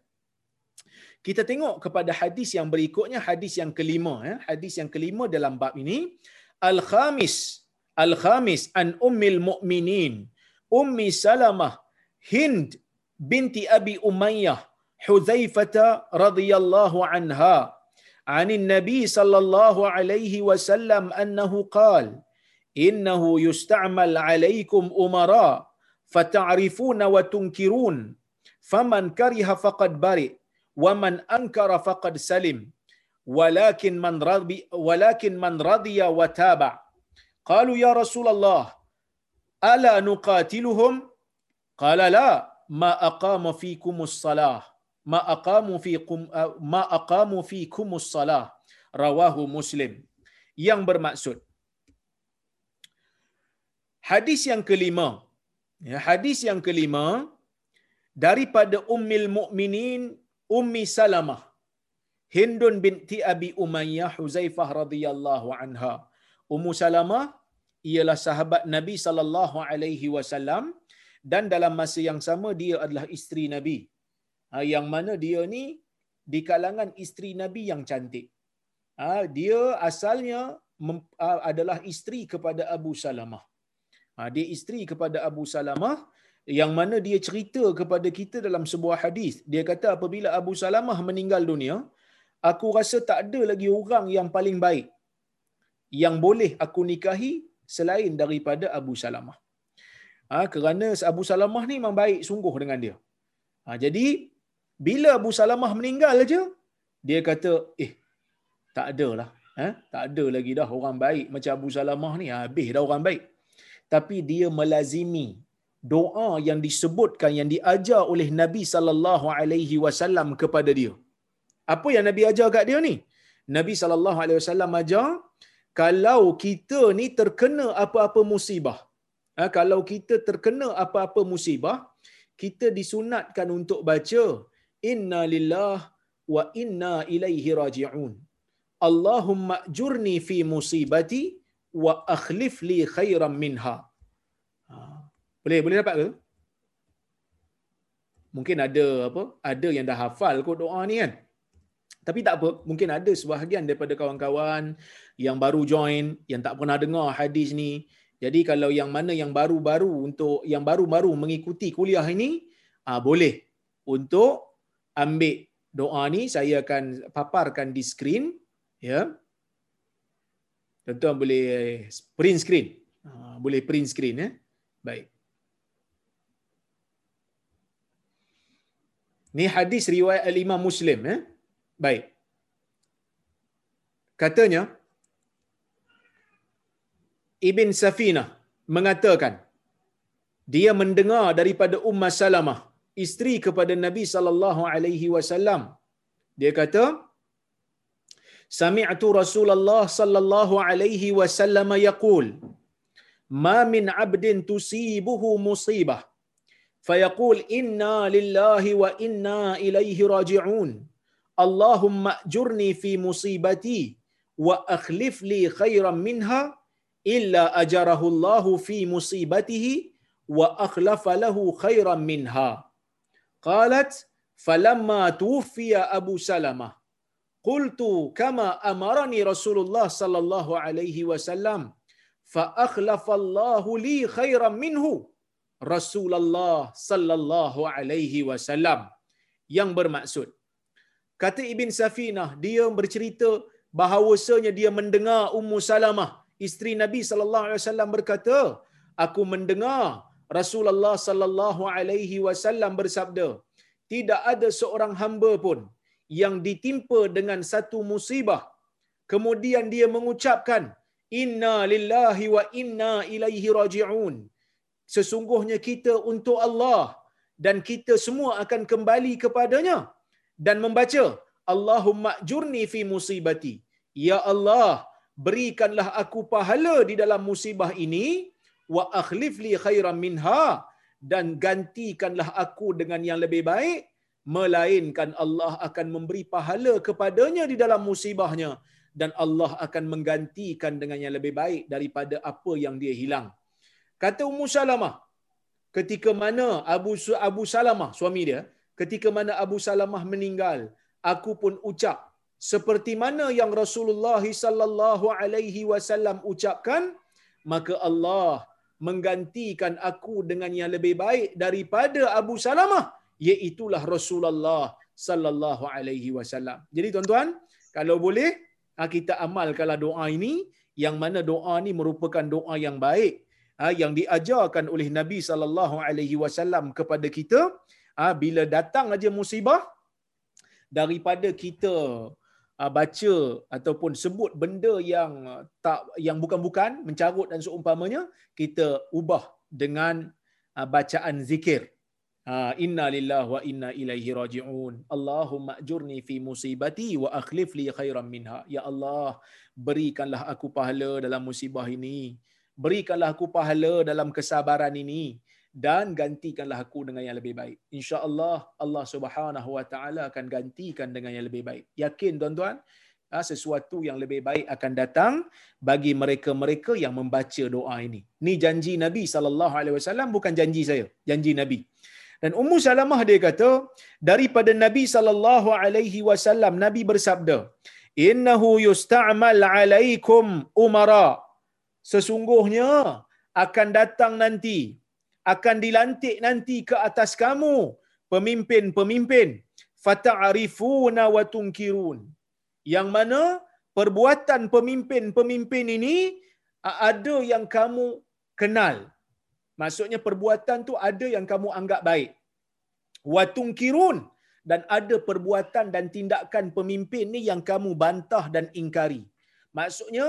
Kita tengok kepada hadis yang berikutnya, hadis yang kelima ya. Hadis yang kelima dalam bab ini, al-khamis, al-khamis an ummil mu'minin, ummi Salamah Hind binti Abi Umayyah Hudzaifah radhiyallahu anha عن النبي صلى الله عليه وسلم أنه قال إنه يستعمل عليكم أمراء فتعرفون وتنكرون فمن كره فقد برئ ومن أنكر فقد سلم ولكن من رضي ولكن من رضي وتابع. قالوا يا رسول الله ألا نقاتلهم؟ قال لا ما أقام فيكم الصلاة. Ma aqamu fiikum ma aqamu fiikumus salah rawahu muslim. Yang bermaksud hadis yang kelima ya hadis yang kelima daripada ummil mukminin ummi salamah hindun binti abi umayyah huzaifah radhiyallahu anha. Ummu salamah ialah sahabat nabi sallallahu alaihi wasallam dan dalam masa yang sama dia adalah isteri nabi yang mana dia ni di kalangan isteri Nabi yang cantik. Ha, dia asalnya adalah isteri kepada Abu Salamah. Dia isteri kepada Abu Salamah yang mana dia cerita kepada kita dalam sebuah hadis. Dia kata apabila Abu Salamah meninggal dunia, aku rasa tak ada lagi orang yang paling baik yang boleh aku nikahi selain daripada Abu Salamah. Ha, kerana Abu Salamah ni memang baik sungguh dengan dia. Ha, jadi bila Abu Salamah meninggal aja, dia kata, eh, tak ada lah. Eh? Tak ada lagi dah orang baik macam Abu Salamah ni. Habis dah orang baik. Tapi dia melazimi doa yang disebutkan, yang diajar oleh Nabi sallallahu alaihi wasallam kepada dia. Apa yang Nabi ajar kat dia ni? Nabi sallallahu alaihi wasallam ajar kalau kita ni terkena apa-apa musibah. Ha, kalau kita terkena apa-apa musibah, kita disunatkan untuk baca inna lillah wa inna ilaihi raji'un. Allahumma jurni fi musibati wa akhlif li khairan minha. Ha. Boleh boleh dapat ke? Mungkin ada apa? Ada yang dah hafal kot doa ni kan. Tapi tak apa, mungkin ada sebahagian daripada kawan-kawan yang baru join, yang tak pernah dengar hadis ni. Jadi kalau yang mana yang baru-baru untuk yang baru-baru mengikuti kuliah ini, ah boleh untuk ambil doa ni saya akan paparkan di skrin ya. Tuan-tuan boleh print screen. Ha, boleh print screen ya. Baik. Ni hadis riwayat al-Imam Muslim ya. Baik. Katanya Ibn Safinah mengatakan dia mendengar daripada Ummah Salamah isteri kepada Nabi sallallahu alaihi wasallam. Dia kata, sami'tu Rasulullah sallallahu alaihi wasallam yaqul ma min 'abdin tusibuhu musibah fayaqul inna lillahi wa inna ilaihi raji'un. Allahumma ajurni fi musibati wa akhlif li khairan minha illa ajarahu Allah fi musibatihi wa akhlafa lahu khairan minha qalat falamma tuwfiya Abu Salamah. Qultu kama amarani Rasulullah sallallahu alaihi wasallam fa akhlafa Allah li khairan minhu. Rasulullah sallallahu alaihi wasallam. Yang bermaksud kata Ibn Safinah dia bercerita bahawasanya dia mendengar Ummu Salamah isteri Nabi sallallahu alaihi wasallam berkata aku mendengar Rasulullah sallallahu alaihi wasallam bersabda tidak ada seorang hamba pun yang ditimpa dengan satu musibah. Kemudian dia mengucapkan inna lillahi wa inna ilaihi raji'un. Sesungguhnya kita untuk Allah dan kita semua akan kembali kepadanya dan membaca Allahumma jurni fi musibati. Ya Allah berikanlah aku pahala di dalam musibah ini wa akhlif li khairan minha dan gantikanlah aku dengan yang lebih baik melainkan Allah akan memberi pahala kepadanya di dalam musibahnya dan Allah akan menggantikan dengan yang lebih baik daripada apa yang dia hilang. Kata Ummu Salamah, ketika mana Abu Abu Salamah suami dia, ketika mana Abu Salamah meninggal, aku pun ucap seperti mana yang Rasulullah sallallahu alaihi wasallam ucapkan, maka Allah menggantikan aku dengan yang lebih baik daripada Abu Salamah iaitulah Rasulullah sallallahu alaihi wasallam. Jadi tuan-tuan, kalau boleh ah, kita amalkanlah doa ini yang mana doa ini merupakan doa yang baik ah, yang diajarkan oleh Nabi sallallahu alaihi wasallam kepada kita ah, bila datang aja musibah daripada kita baca ataupun sebut benda yang tak yang bukan-bukan mencarut dan seumpamanya kita ubah dengan bacaan zikir inna lillahi wa inna ilaihi raji'un. Allahumma ajurni fi musibati wa akhlif li khairan minha. Ya Allah, berikanlah aku pahala dalam musibah ini. Berikanlah aku pahala dalam kesabaran ini dan gantikanlah aku dengan yang lebih baik. Insya-Allah Allah Subhanahu wa taala akan gantikan dengan yang lebih baik. Yakin tuan-tuan? Ha, sesuatu yang lebih baik akan datang bagi mereka-mereka yang membaca doa ini. Ni janji Nabi sallallahu alaihi wasallam bukan janji saya, janji Nabi. Dan Ummu Salamah dia kata daripada Nabi sallallahu alaihi wasallam Nabi bersabda, "Innahu yusta'mal alaikum umara." Sesungguhnya akan datang nanti akan dilantik nanti ke atas kamu pemimpin-pemimpin fata'rifuna wa tunkirun yang mana perbuatan pemimpin-pemimpin ini ada yang kamu kenal Maksudnya perbuatan tu ada yang kamu anggap baik. Watung kirun dan ada perbuatan dan tindakan pemimpin ni yang kamu bantah dan ingkari. Maksudnya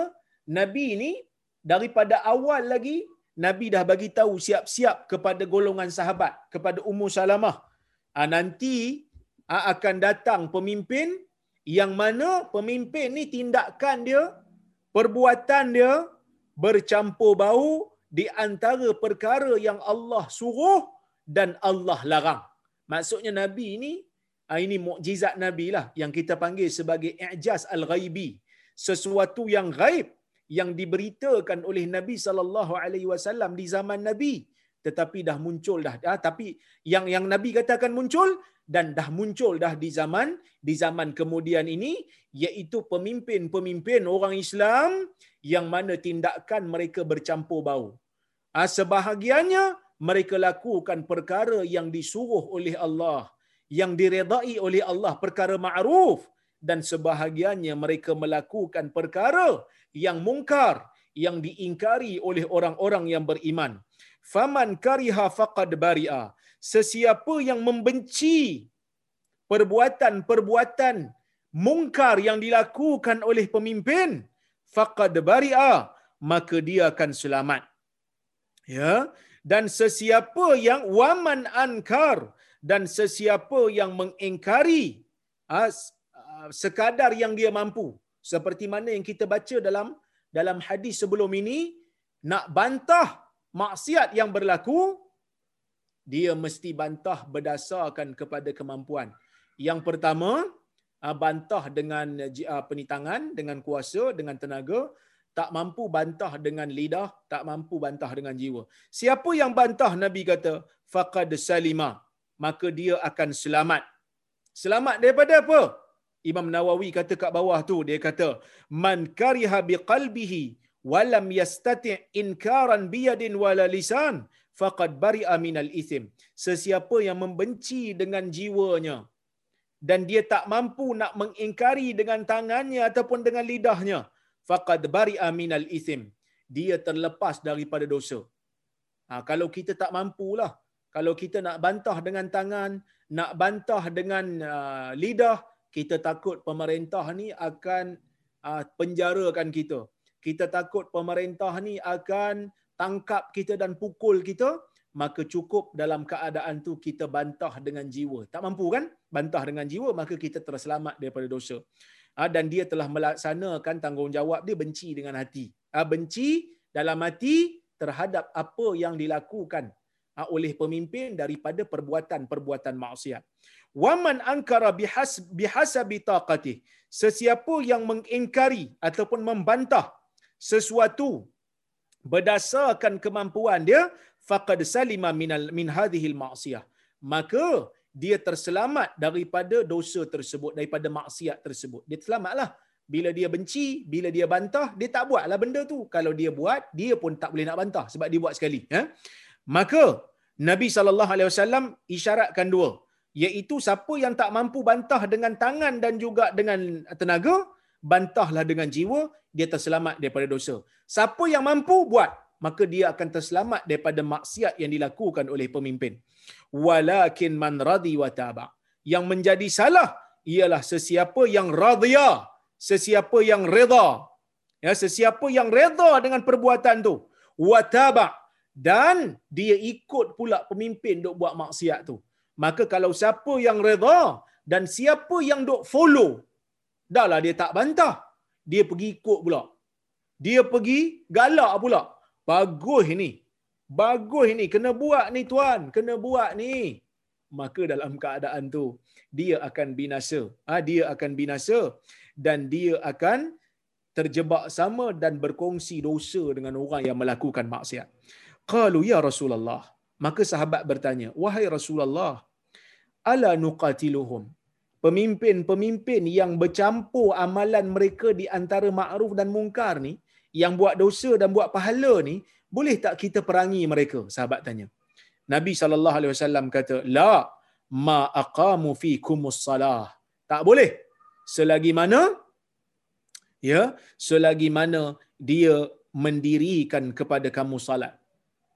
Nabi ni daripada awal lagi Nabi dah bagi tahu siap-siap kepada golongan sahabat, kepada Ummu Salamah. Ha, nanti ha, akan datang pemimpin yang mana pemimpin ni tindakan dia, perbuatan dia bercampur bau di antara perkara yang Allah suruh dan Allah larang. Maksudnya Nabi ini, ah, ini mukjizat Nabi lah yang kita panggil sebagai i'jaz al-ghaibi. Sesuatu yang gaib yang diberitakan oleh Nabi sallallahu alaihi wasallam di zaman Nabi tetapi dah muncul dah ah, tapi yang yang Nabi katakan muncul dan dah muncul dah di zaman di zaman kemudian ini iaitu pemimpin-pemimpin orang Islam yang mana tindakan mereka bercampur bau. Ah, sebahagiannya mereka lakukan perkara yang disuruh oleh Allah, yang diredai oleh Allah, perkara ma'ruf dan sebahagiannya mereka melakukan perkara yang mungkar, yang diingkari oleh orang-orang yang beriman. Faman kariha faqad bari'a. Sesiapa yang membenci perbuatan-perbuatan mungkar yang dilakukan oleh pemimpin, faqad bari'a, maka dia akan selamat ya dan sesiapa yang waman ankar dan sesiapa yang mengingkari ha, sekadar yang dia mampu seperti mana yang kita baca dalam dalam hadis sebelum ini nak bantah maksiat yang berlaku dia mesti bantah berdasarkan kepada kemampuan. Yang pertama, ah, bantah dengan ah, penitangan, dengan kuasa, dengan tenaga. Tak mampu bantah dengan lidah, tak mampu bantah dengan jiwa. Siapa yang bantah Nabi kata, faqad salima, maka dia akan selamat. Selamat daripada apa? Imam Nawawi kata kat bawah tu, dia kata, man kariha biqalbihi walam yastati' inkaran biyadin wala lisan faqad bari'a minal ithim. Sesiapa yang membenci dengan jiwanya dan dia tak mampu nak mengingkari dengan tangannya ataupun dengan lidahnya, faqad bari'a minal ithim. Dia terlepas daripada dosa. Ha, kalau kita tak mampulah, kalau kita nak bantah dengan tangan, nak bantah dengan uh, lidah, kita takut pemerintah ni akan uh, penjarakan kita. Kita takut pemerintah ni akan tangkap kita dan pukul kita, maka cukup dalam keadaan tu kita bantah dengan jiwa. Tak mampu kan? Bantah dengan jiwa, maka kita terselamat daripada dosa. Ha, dan dia telah melaksanakan tanggungjawab dia benci dengan hati. Ha, benci dalam hati terhadap apa yang dilakukan oleh pemimpin daripada perbuatan-perbuatan maksiat. Waman angkara bihas bihasabi taqati. Sesiapa yang mengingkari ataupun membantah sesuatu berdasarkan kemampuan dia faqad salima minal min hadhihi maksiyah maka dia terselamat daripada dosa tersebut daripada maksiat tersebut. Dia selamatlah bila dia benci bila dia bantah dia tak buatlah benda tu. Kalau dia buat dia pun tak boleh nak bantah sebab dia buat sekali ya maka Nabi sallallahu alaihi wasallam isyaratkan dua iaitu siapa yang tak mampu bantah dengan tangan dan juga dengan tenaga bantahlah dengan jiwa dia terselamat daripada dosa. Siapa yang mampu buat, maka dia akan terselamat daripada maksiat yang dilakukan oleh pemimpin. Walakin man radi wa taba. Yang menjadi salah ialah sesiapa yang radhiya, sesiapa yang redha. Ya, sesiapa yang redha dengan perbuatan tu, wa taba dan dia ikut pula pemimpin duk buat maksiat tu. Maka kalau siapa yang redha dan siapa yang duk follow, dahlah dia tak bantah dia pergi ikut pula. Dia pergi galak pula. Bagus ini. Bagus ini. Kena buat ni tuan. Kena buat ni. Maka dalam keadaan tu, dia akan binasa. Ha, dia akan binasa. Dan dia akan terjebak sama dan berkongsi dosa dengan orang yang melakukan maksiat. Qalu ya Rasulullah. Maka sahabat bertanya, Wahai Rasulullah, ala nuqatiluhum pemimpin-pemimpin yang bercampur amalan mereka di antara ma'ruf dan mungkar ni, yang buat dosa dan buat pahala ni, boleh tak kita perangi mereka? Sahabat tanya. Nabi SAW kata, La ma aqamu kumus salah. Tak boleh. Selagi mana? Ya, selagi mana dia mendirikan kepada kamu salat.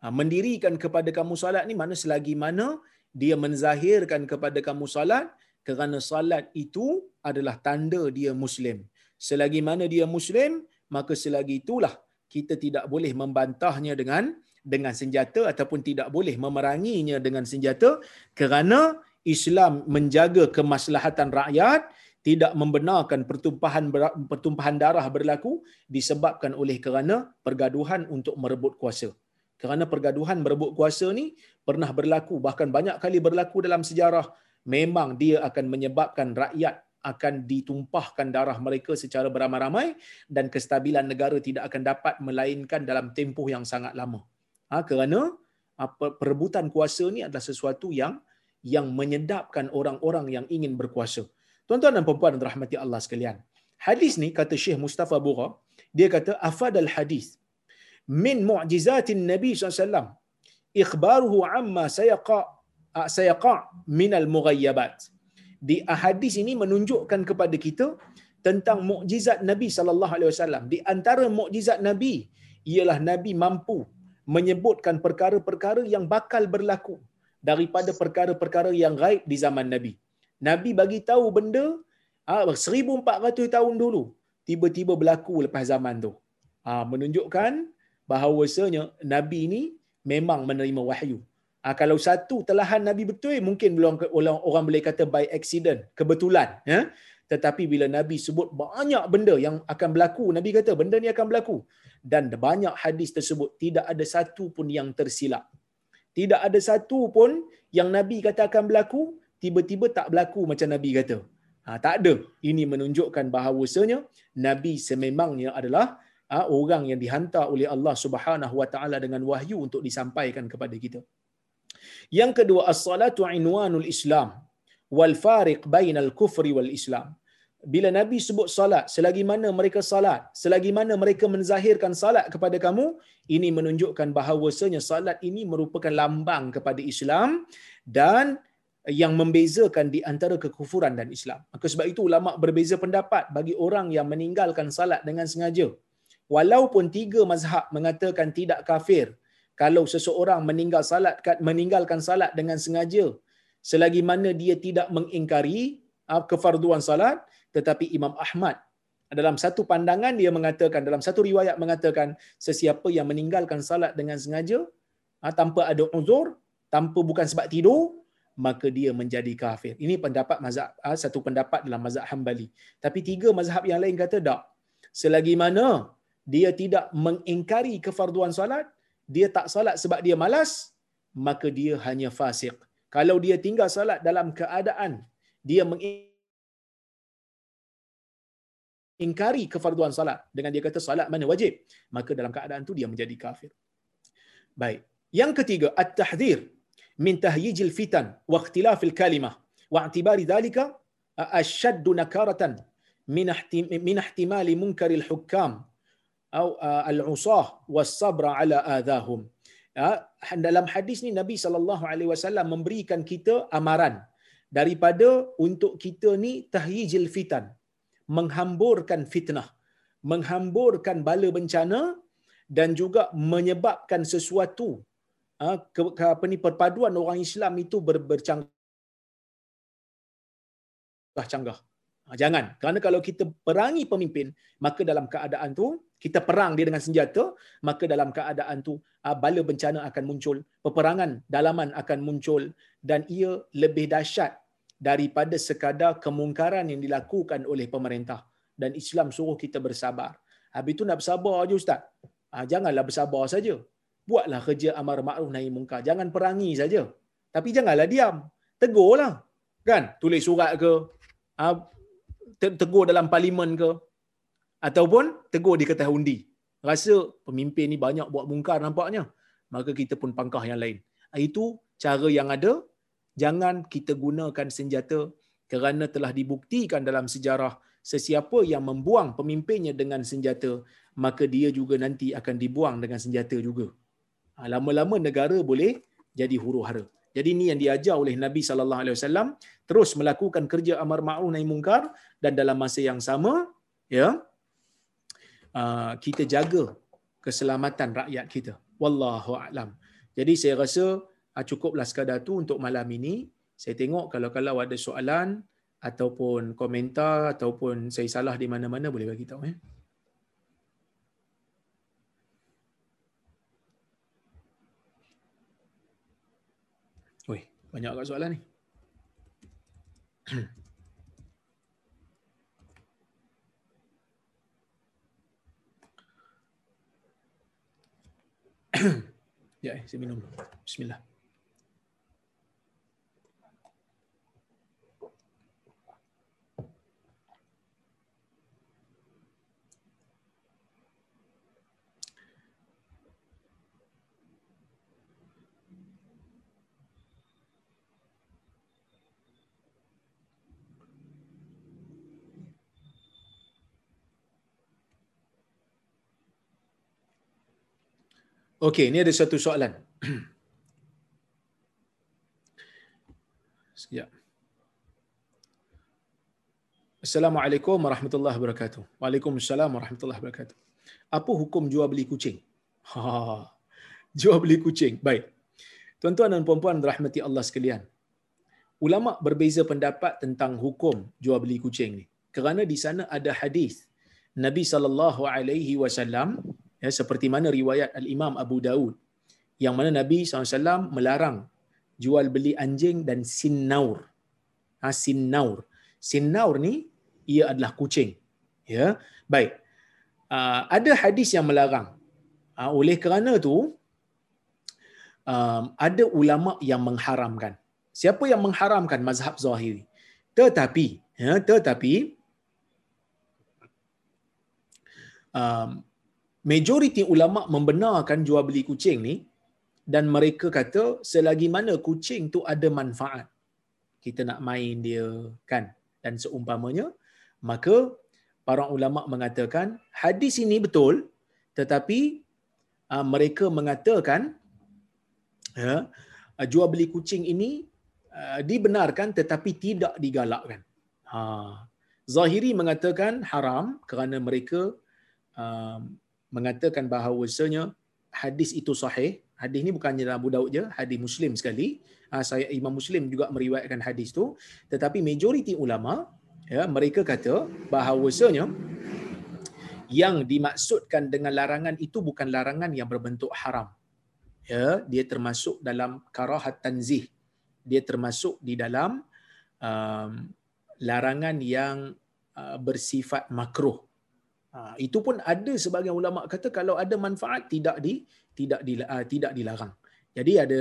Ha, mendirikan kepada kamu salat ni mana selagi mana dia menzahirkan kepada kamu salat, kerana salat itu adalah tanda dia muslim. Selagi mana dia muslim, maka selagi itulah kita tidak boleh membantahnya dengan dengan senjata ataupun tidak boleh memeranginya dengan senjata kerana Islam menjaga kemaslahatan rakyat tidak membenarkan pertumpahan pertumpahan darah berlaku disebabkan oleh kerana pergaduhan untuk merebut kuasa. Kerana pergaduhan merebut kuasa ni pernah berlaku bahkan banyak kali berlaku dalam sejarah memang dia akan menyebabkan rakyat akan ditumpahkan darah mereka secara beramai-ramai dan kestabilan negara tidak akan dapat melainkan dalam tempoh yang sangat lama. Ha, kerana perebutan kuasa ni adalah sesuatu yang yang menyedapkan orang-orang yang ingin berkuasa. Tuan-tuan dan puan-puan dan rahmati Allah sekalian. Hadis ni kata Syekh Mustafa Bura, dia kata afadal hadis min mu'jizatin Nabi SAW ikhbaruhu amma sayaqa sayaqa minal mughayyabat. Di hadis ini menunjukkan kepada kita tentang mukjizat Nabi sallallahu alaihi wasallam. Di antara mukjizat Nabi ialah Nabi mampu menyebutkan perkara-perkara yang bakal berlaku daripada perkara-perkara yang gaib di zaman Nabi. Nabi bagi tahu benda ah, 1400 tahun dulu tiba-tiba berlaku lepas zaman tu. Menunjukkan bahawasanya Nabi ini memang menerima wahyu. Ha, kalau satu telahan Nabi betul, mungkin orang, orang boleh kata by accident, kebetulan. Ya? tetapi bila nabi sebut banyak benda yang akan berlaku nabi kata benda ni akan berlaku dan banyak hadis tersebut tidak ada satu pun yang tersilap tidak ada satu pun yang nabi kata akan berlaku tiba-tiba tak berlaku macam nabi kata ha, tak ada ini menunjukkan bahawasanya nabi sememangnya adalah orang yang dihantar oleh Allah Subhanahu wa taala dengan wahyu untuk disampaikan kepada kita yang kedua as-salatu inwanul islam wal fariq bainal kufri wal islam bila nabi sebut salat selagi mana mereka salat selagi mana mereka menzahirkan salat kepada kamu ini menunjukkan bahawasanya salat ini merupakan lambang kepada Islam dan yang membezakan di antara kekufuran dan Islam. Maka sebab itu ulama berbeza pendapat bagi orang yang meninggalkan salat dengan sengaja. Walaupun tiga mazhab mengatakan tidak kafir kalau seseorang meninggal salat meninggalkan salat dengan sengaja selagi mana dia tidak mengingkari uh, kefarduan salat tetapi Imam Ahmad dalam satu pandangan dia mengatakan dalam satu riwayat mengatakan sesiapa yang meninggalkan salat dengan sengaja uh, tanpa ada uzur tanpa bukan sebab tidur maka dia menjadi kafir. Ini pendapat mazhab uh, satu pendapat dalam mazhab Hambali. Tapi tiga mazhab yang lain kata tak. Selagi mana dia tidak mengingkari kefarduan salat, dia tak salat sebab dia malas, maka dia hanya fasik. Kalau dia tinggal salat dalam keadaan dia mengingkari kefarduan salat dengan dia kata salat mana wajib, maka dalam keadaan tu dia menjadi kafir. Baik. Yang ketiga, at-tahdhir min tahyijil fitan wa ikhtilafil kalimah wa i'tibari dhalika ashadd nakaratan min ihtimali munkaril hukam atau al-usah was-sabra ala adahum. Ya, dalam hadis ni Nabi sallallahu alaihi wasallam memberikan kita amaran daripada untuk kita ni tahyijil fitan, menghamburkan fitnah, menghamburkan bala bencana dan juga menyebabkan sesuatu ha, ke, ke, apa ni perpaduan orang Islam itu ber, bercanggah-canggah. Ha, jangan. Kerana kalau kita perangi pemimpin, maka dalam keadaan tu kita perang dia dengan senjata, maka dalam keadaan tu ah, bala bencana akan muncul, peperangan dalaman akan muncul dan ia lebih dahsyat daripada sekadar kemungkaran yang dilakukan oleh pemerintah dan Islam suruh kita bersabar. Habis itu nak bersabar aja ustaz. Ah, janganlah bersabar saja. Buatlah kerja amar ma'ruf nahi munkar. Jangan perangi saja. Tapi janganlah diam. Tegurlah. Kan? Tulis surat ke? Ah, tegur dalam parlimen ke? Ataupun tegur di kertas undi. Rasa pemimpin ni banyak buat mungkar nampaknya. Maka kita pun pangkah yang lain. Itu cara yang ada. Jangan kita gunakan senjata kerana telah dibuktikan dalam sejarah sesiapa yang membuang pemimpinnya dengan senjata, maka dia juga nanti akan dibuang dengan senjata juga. Ha, lama-lama negara boleh jadi huru hara. Jadi ini yang diajar oleh Nabi sallallahu alaihi wasallam terus melakukan kerja amar ma'ruf nahi mungkar dan dalam masa yang sama ya Uh, kita jaga keselamatan rakyat kita. Wallahu a'lam. Jadi saya rasa uh, cukuplah sekadar tu untuk malam ini. Saya tengok kalau-kalau ada soalan ataupun komentar ataupun saya salah di mana-mana boleh bagi tahu eh. Oi, banyak agak soalan ni. ya, saya minum. Bismillah. Okey, ini ada satu soalan. Sekejap. Assalamualaikum warahmatullahi wabarakatuh. Waalaikumsalam warahmatullahi wabarakatuh. Apa hukum jual beli kucing? Ha, jual beli kucing. Baik. Tuan-tuan dan puan-puan rahmati Allah sekalian. Ulama berbeza pendapat tentang hukum jual beli kucing ni. Kerana di sana ada hadis Nabi sallallahu alaihi wasallam ya, seperti mana riwayat Al-Imam Abu Daud yang mana Nabi SAW melarang jual beli anjing dan sinnaur. Ha, sinnaur. Sinnaur ni ia adalah kucing. Ya. Baik. Uh, ada hadis yang melarang. Uh, oleh kerana tu um, ada ulama yang mengharamkan. Siapa yang mengharamkan mazhab Zahiri? Tetapi, ya, tetapi um, majoriti ulama membenarkan jual beli kucing ni dan mereka kata selagi mana kucing tu ada manfaat kita nak main dia kan? Dan seumpamanya maka para ulama mengatakan hadis ini betul tetapi uh, mereka mengatakan ya uh, jual beli kucing ini uh, dibenarkan tetapi tidak digalakkan. Ha. Zahiri mengatakan haram kerana mereka uh, mengatakan bahawasanya hadis itu sahih. Hadis ni bukannya dalam Abu Daud je hadis Muslim sekali. Uh, saya Imam Muslim juga meriwayatkan hadis tu. Tetapi majoriti ulama ya mereka kata bahawasanya yang dimaksudkan dengan larangan itu bukan larangan yang berbentuk haram. Ya dia termasuk dalam karahat tanzih. Dia termasuk di dalam um, larangan yang uh, bersifat makruh uh, itu pun ada sebagian ulama kata kalau ada manfaat tidak di tidak di, uh, tidak dilarang. Jadi ada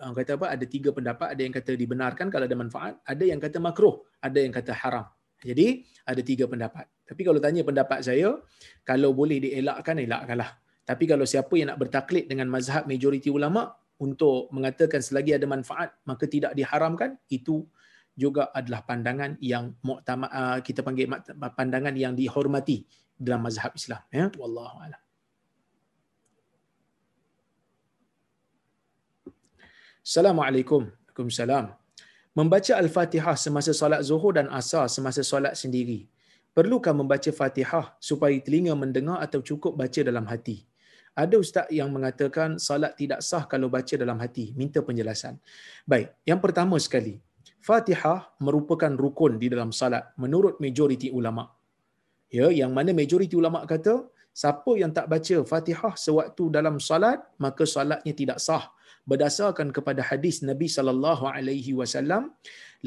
orang kata apa ada tiga pendapat. Ada yang kata dibenarkan kalau ada manfaat ada yang kata makruh ada yang kata haram. Jadi ada tiga pendapat. Tapi kalau tanya pendapat saya kalau boleh dielakkan elakkanlah. Tapi kalau siapa yang nak bertaklid dengan mazhab majoriti ulama untuk mengatakan selagi ada manfaat maka tidak diharamkan itu juga adalah pandangan yang uh, kita panggil pandangan yang dihormati dalam mazhab Islam ya wallahu a'lam Assalamualaikum. Waalaikumsalam. Membaca Al-Fatihah semasa solat Zuhur dan Asar semasa solat sendiri. Perlukah membaca Fatihah supaya telinga mendengar atau cukup baca dalam hati? Ada ustaz yang mengatakan salat tidak sah kalau baca dalam hati. Minta penjelasan. Baik, yang pertama sekali. Fatihah merupakan rukun di dalam salat menurut majoriti ulama. Ya, yang mana majoriti ulama kata siapa yang tak baca Fatihah sewaktu dalam salat maka salatnya tidak sah. Berdasarkan kepada hadis Nabi sallallahu alaihi wasallam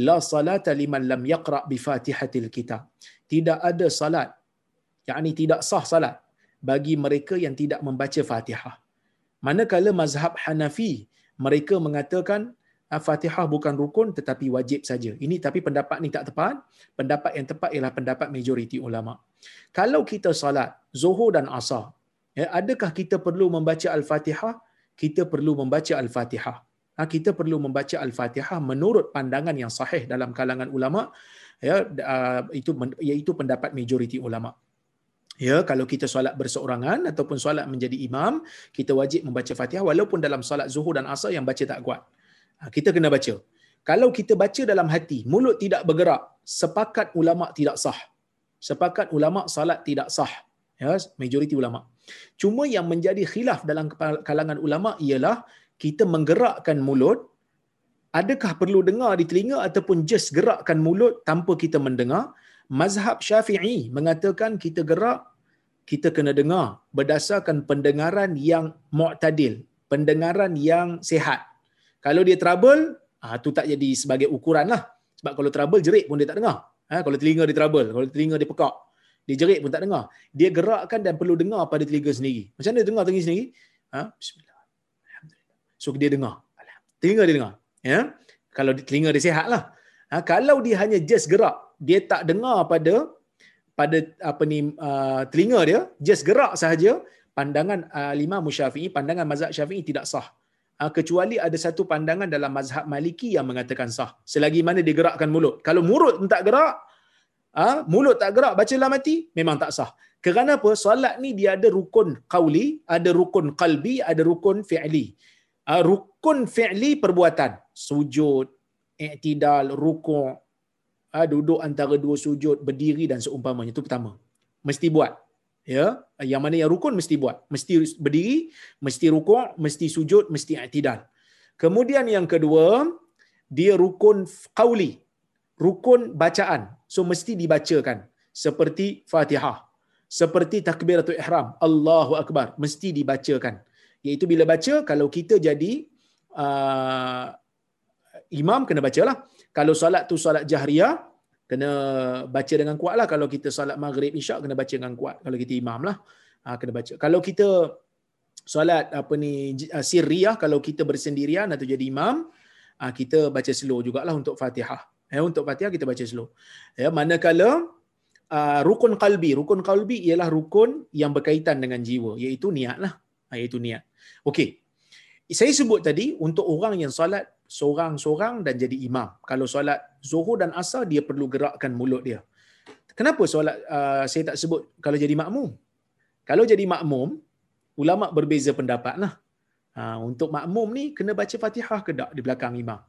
la salata liman lam yaqra bi fatihatil kitab. Tidak ada salat yakni tidak sah salat bagi mereka yang tidak membaca Fatihah. Manakala mazhab Hanafi mereka mengatakan Fatihah bukan rukun tetapi wajib saja. Ini tapi pendapat ni tak tepat. Pendapat yang tepat ialah pendapat majoriti ulama. Kalau kita salat Zuhur dan Asar, ya, adakah kita perlu membaca Al-Fatihah kita perlu membaca Al-Fatihah. Ha, kita perlu membaca Al-Fatihah menurut pandangan yang sahih dalam kalangan ulama ya itu iaitu pendapat majoriti ulama. Ya, kalau kita solat berseorangan ataupun solat menjadi imam, kita wajib membaca Fatihah walaupun dalam solat Zuhur dan Asar yang baca tak kuat. Ha, kita kena baca. Kalau kita baca dalam hati, mulut tidak bergerak, sepakat ulama tidak sah. Sepakat ulama salat tidak sah. Ya, majoriti ulama. Cuma yang menjadi khilaf dalam kalangan ulama ialah kita menggerakkan mulut adakah perlu dengar di telinga ataupun just gerakkan mulut tanpa kita mendengar mazhab Syafi'i mengatakan kita gerak kita kena dengar berdasarkan pendengaran yang mu'tadil pendengaran yang sehat kalau dia trouble ah tu tak jadi sebagai ukuran lah sebab kalau trouble jerit pun dia tak dengar ha, kalau telinga dia trouble kalau telinga dia pekak dia jerit pun tak dengar. Dia gerakkan dan perlu dengar pada telinga sendiri. Macam mana dia dengar telinga sendiri? Ha? Bismillah. So dia dengar. Telinga dia dengar. Ya? Kalau telinga dia sihat lah. Ha? Kalau dia hanya just gerak, dia tak dengar pada pada apa ni uh, telinga dia, just gerak sahaja, pandangan uh, lima musyafi'i, pandangan mazhab syafi'i tidak sah. Uh, kecuali ada satu pandangan dalam mazhab maliki yang mengatakan sah. Selagi mana dia gerakkan mulut. Kalau mulut tak gerak, ha, mulut tak gerak baca dalam hati memang tak sah. Kerana apa? Solat ni dia ada rukun qauli ada rukun qalbi ada rukun fi'li. Ha, rukun fi'li perbuatan. Sujud i'tidal rukuk ha, duduk antara dua sujud berdiri dan seumpamanya. Itu pertama. Mesti buat ya yang mana yang rukun mesti buat. Mesti berdiri mesti rukuk mesti sujud mesti i'tidal. Kemudian yang kedua dia rukun qauli rukun bacaan. So mesti dibacakan. Seperti Fatihah seperti takbiratul ihram Allahu akbar mesti dibacakan. Iaitu bila baca kalau kita jadi uh, imam kena bacalah. Kalau solat tu solat jahriyah kena baca dengan kuat lah kalau kita solat maghrib isyak kena baca dengan kuat kalau kita imam lah ha, kena baca kalau kita solat apa ni uh, sirriyah kalau kita bersendirian atau jadi imam uh, kita baca slow jugalah untuk Fatihah. Ya untuk Fatihah kita baca slow. Ya manakala uh, rukun qalbi, rukun qalbi ialah rukun yang berkaitan dengan jiwa iaitu niatlah. Ha, iaitu niat. Okey. Saya sebut tadi untuk orang yang solat seorang-seorang dan jadi imam. Kalau solat Zuhur dan Asar dia perlu gerakkan mulut dia. Kenapa solat uh, saya tak sebut kalau jadi makmum? Kalau jadi makmum, ulama berbeza pendapat lah. Ha, untuk makmum ni kena baca Fatihah ke tak di belakang imam?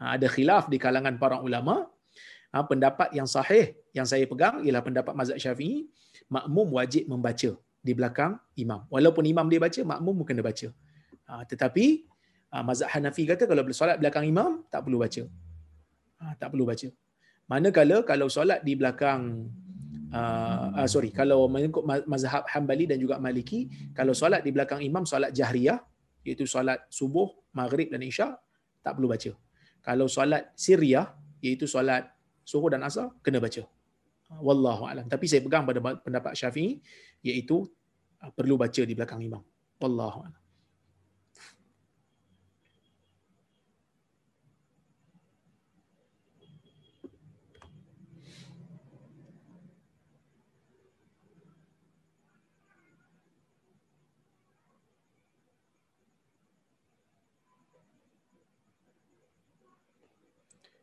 Ha, ada khilaf di kalangan para ulama. Ha, pendapat yang sahih yang saya pegang ialah pendapat mazhab Syafi'i, makmum wajib membaca di belakang imam. Walaupun imam dia baca, makmum pun kena baca. Ha, tetapi ha, mazhab Hanafi kata kalau solat belakang imam tak perlu baca. Ha, tak perlu baca. Manakala kalau solat di belakang uh, uh, sorry kalau mengikut mazhab Hambali dan juga Maliki kalau solat di belakang imam solat jahriyah iaitu solat subuh maghrib dan isya tak perlu baca. Kalau solat sirriyah iaitu solat subuh dan asar kena baca. Wallahu alam. Tapi saya pegang pada pendapat Syafi'i iaitu perlu baca di belakang imam. Wallahu alam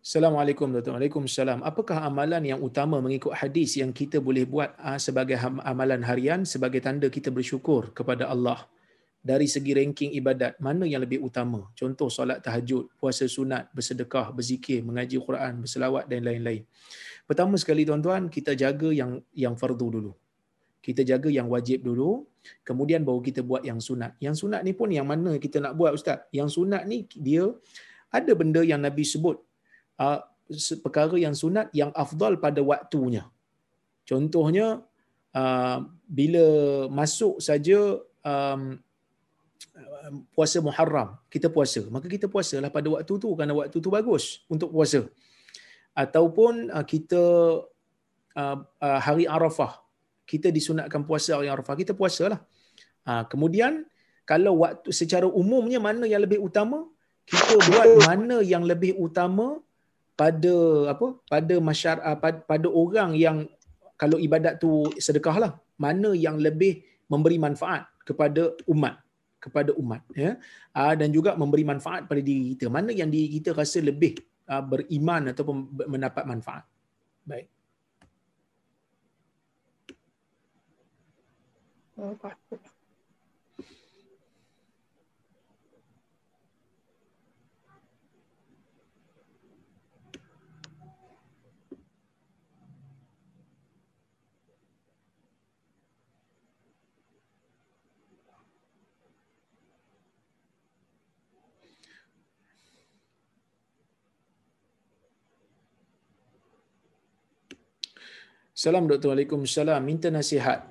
Assalamualaikum Dr. Waalaikumsalam. Apakah amalan yang utama mengikut hadis yang kita boleh buat ah, sebagai amalan harian sebagai tanda kita bersyukur kepada Allah? Dari segi ranking ibadat, mana yang lebih utama? Contoh solat tahajud, puasa sunat, bersedekah, berzikir, mengaji Quran, berselawat dan lain-lain. Pertama sekali tuan-tuan, kita jaga yang yang fardu dulu. Kita jaga yang wajib dulu, kemudian baru kita buat yang sunat. Yang sunat ni pun yang mana kita nak buat ustaz? Yang sunat ni dia ada benda yang Nabi sebut perkara yang sunat yang afdal pada waktunya. Contohnya uh, bila masuk saja puasa Muharram, kita puasa. Maka kita puasalah pada waktu tu kerana waktu tu bagus untuk puasa. Ataupun uh, kita hari Arafah, kita disunatkan puasa hari Arafah, kita puasalah. Kemudian kalau waktu secara umumnya mana yang lebih utama? Kita buat mana yang lebih utama pada apa pada masyarakat ah, pada, pada orang yang kalau ibadat tu sedekah lah mana yang lebih memberi manfaat kepada umat kepada umat ya. Ah, dan juga memberi manfaat pada diri kita. Mana yang diri kita rasa lebih ah, beriman ataupun mendapat manfaat. Baik. Oh, Salam doktor, Waalaikumsalam. Minta nasihat.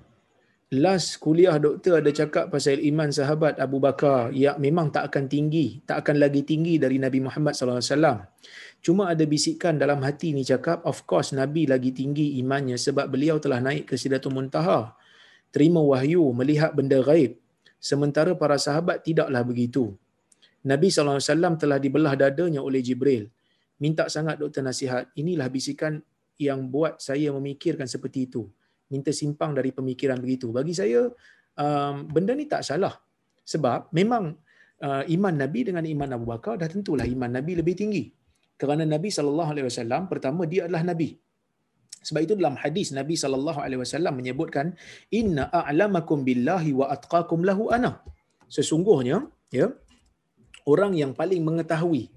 Last kuliah doktor ada cakap pasal iman sahabat Abu Bakar yang memang tak akan tinggi, tak akan lagi tinggi dari Nabi Muhammad SAW. Cuma ada bisikan dalam hati ni cakap, of course Nabi lagi tinggi imannya sebab beliau telah naik ke Sidatul Muntaha. Terima wahyu, melihat benda gaib. Sementara para sahabat tidaklah begitu. Nabi SAW telah dibelah dadanya oleh Jibril. Minta sangat doktor nasihat. Inilah bisikan yang buat saya memikirkan seperti itu. Minta simpang dari pemikiran begitu. Bagi saya, um, benda ni tak salah. Sebab memang uh, iman Nabi dengan iman Abu Bakar dah tentulah iman Nabi lebih tinggi. Kerana Nabi SAW pertama dia adalah Nabi. Sebab itu dalam hadis Nabi SAW menyebutkan inna a'lamakum billahi wa atqakum lahu ana. Sesungguhnya ya orang yang paling mengetahui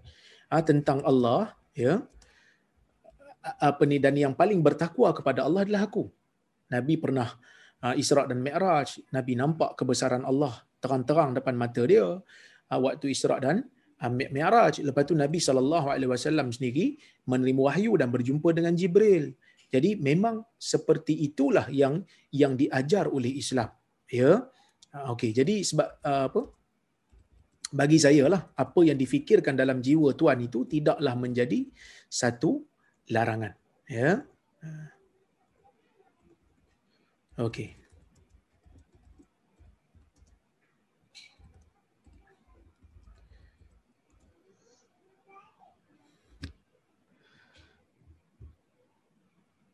ha, tentang Allah ya apa ni dan yang paling bertakwa kepada Allah adalah aku. Nabi pernah Isra dan Mi'raj, Nabi nampak kebesaran Allah terang-terang depan mata dia waktu Isra dan Mi'raj. Lepas tu Nabi wasallam sendiri menerima wahyu dan berjumpa dengan Jibril. Jadi memang seperti itulah yang yang diajar oleh Islam. Ya. Okey, jadi sebab apa? Bagi saya lah apa yang difikirkan dalam jiwa tuan itu tidaklah menjadi satu larangan Ya. Okey.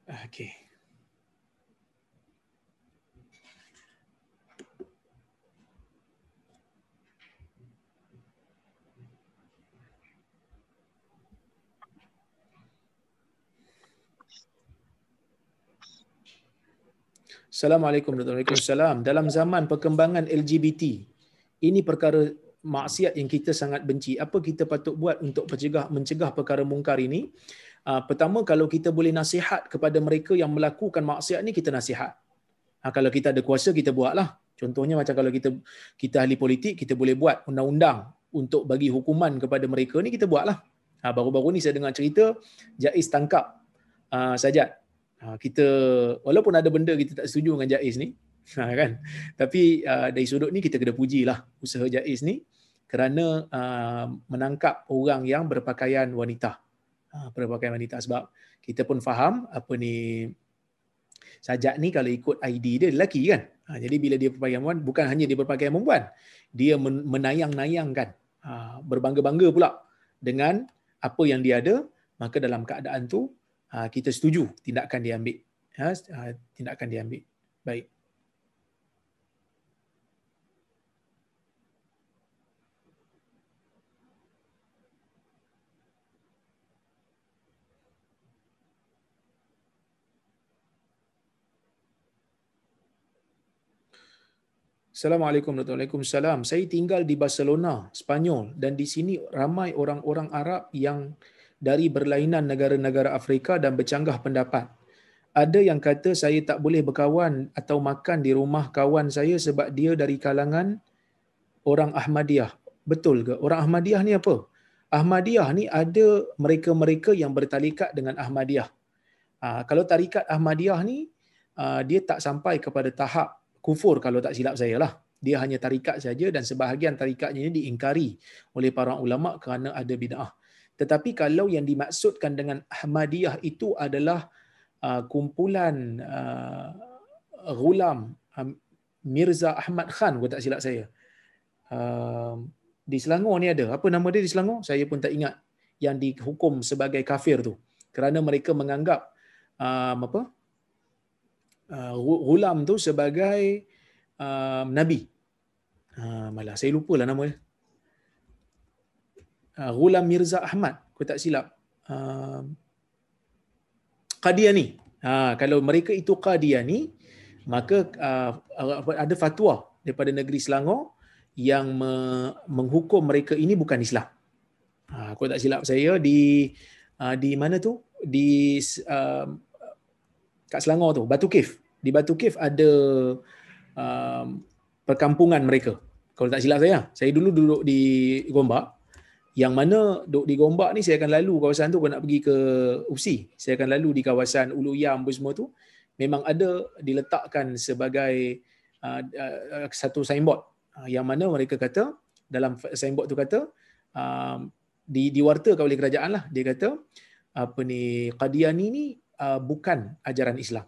Okey. Assalamualaikum warahmatullahi wabarakatuh. Dalam zaman perkembangan LGBT, ini perkara maksiat yang kita sangat benci. Apa kita patut buat untuk mencegah mencegah perkara mungkar ini? Uh, pertama kalau kita boleh nasihat kepada mereka yang melakukan maksiat ni kita nasihat. Ha, kalau kita ada kuasa kita buatlah. Contohnya macam kalau kita kita ahli politik kita boleh buat undang-undang untuk bagi hukuman kepada mereka ni kita buatlah. Ha, baru-baru ni saya dengar cerita Jais tangkap uh, Sajat Ha, kita walaupun ada benda kita tak setuju dengan Jaiz ni ha, kan? Tapi uh, dari sudut ni kita kena pujilah usaha Jaiz ni kerana menangkap orang yang berpakaian wanita. Berpakaian wanita sebab kita pun faham apa ni Sajat ni kalau ikut ID dia lelaki kan? Ha, jadi bila dia berpakaian perempuan bukan hanya dia berpakaian perempuan dia menayang-nayangkan. Berbangga-bangga pula dengan apa yang dia ada maka dalam keadaan tu kita setuju tindakan dia ambil. Ha, ah, tindakan dia ambil. Baik. Assalamualaikum warahmatullahi wabarakatuh. Saya tinggal di Barcelona, Spanyol dan di sini ramai orang-orang Arab yang dari berlainan negara-negara Afrika dan bercanggah pendapat. Ada yang kata saya tak boleh berkawan atau makan di rumah kawan saya sebab dia dari kalangan orang Ahmadiyah. Betul ke? Orang Ahmadiyah ni apa? Ahmadiyah ni ada mereka-mereka yang bertalikat dengan Ahmadiyah. Ha, kalau tarikat Ahmadiyah ni, ha, dia tak sampai kepada tahap kufur kalau tak silap saya lah. Dia hanya tarikat saja dan sebahagian tarikatnya ini diingkari oleh para ulama kerana ada bid'ah. Tetapi kalau yang dimaksudkan dengan Ahmadiyah itu adalah uh, kumpulan uh, Ghulam uh, Mirza Ahmad Khan, kalau tak silap saya. Uh, di Selangor ni ada. Apa nama dia di Selangor? Saya pun tak ingat. Yang dihukum sebagai kafir tu. Kerana mereka menganggap um, apa? Uh, Ghulam tu sebagai um, Nabi. Uh, malah saya lupa lah nama dia. Uh, Ghulam Mirza Ahmad, aku tak silap. Uh, Qadiani. Ha, kalau mereka itu Qadiani, maka ada fatwa daripada negeri Selangor yang me- menghukum mereka ini bukan Islam. Ha, aku tak silap saya di di mana tu? Di kat Selangor tu, Batu Kif. Di Batu Kif ada perkampungan mereka. Kalau tak silap saya, saya dulu duduk di Gombak yang mana duk di Gombak ni saya akan lalu kawasan tu. Kalau nak pergi ke UPSI saya akan lalu di kawasan Ulu Yam pun semua tu. Memang ada diletakkan sebagai uh, uh, satu signboard. Uh, yang mana mereka kata dalam signboard tu kata uh, di diwartakan oleh kerajaan lah. Dia kata apa ni Qadiani ni uh, bukan ajaran Islam.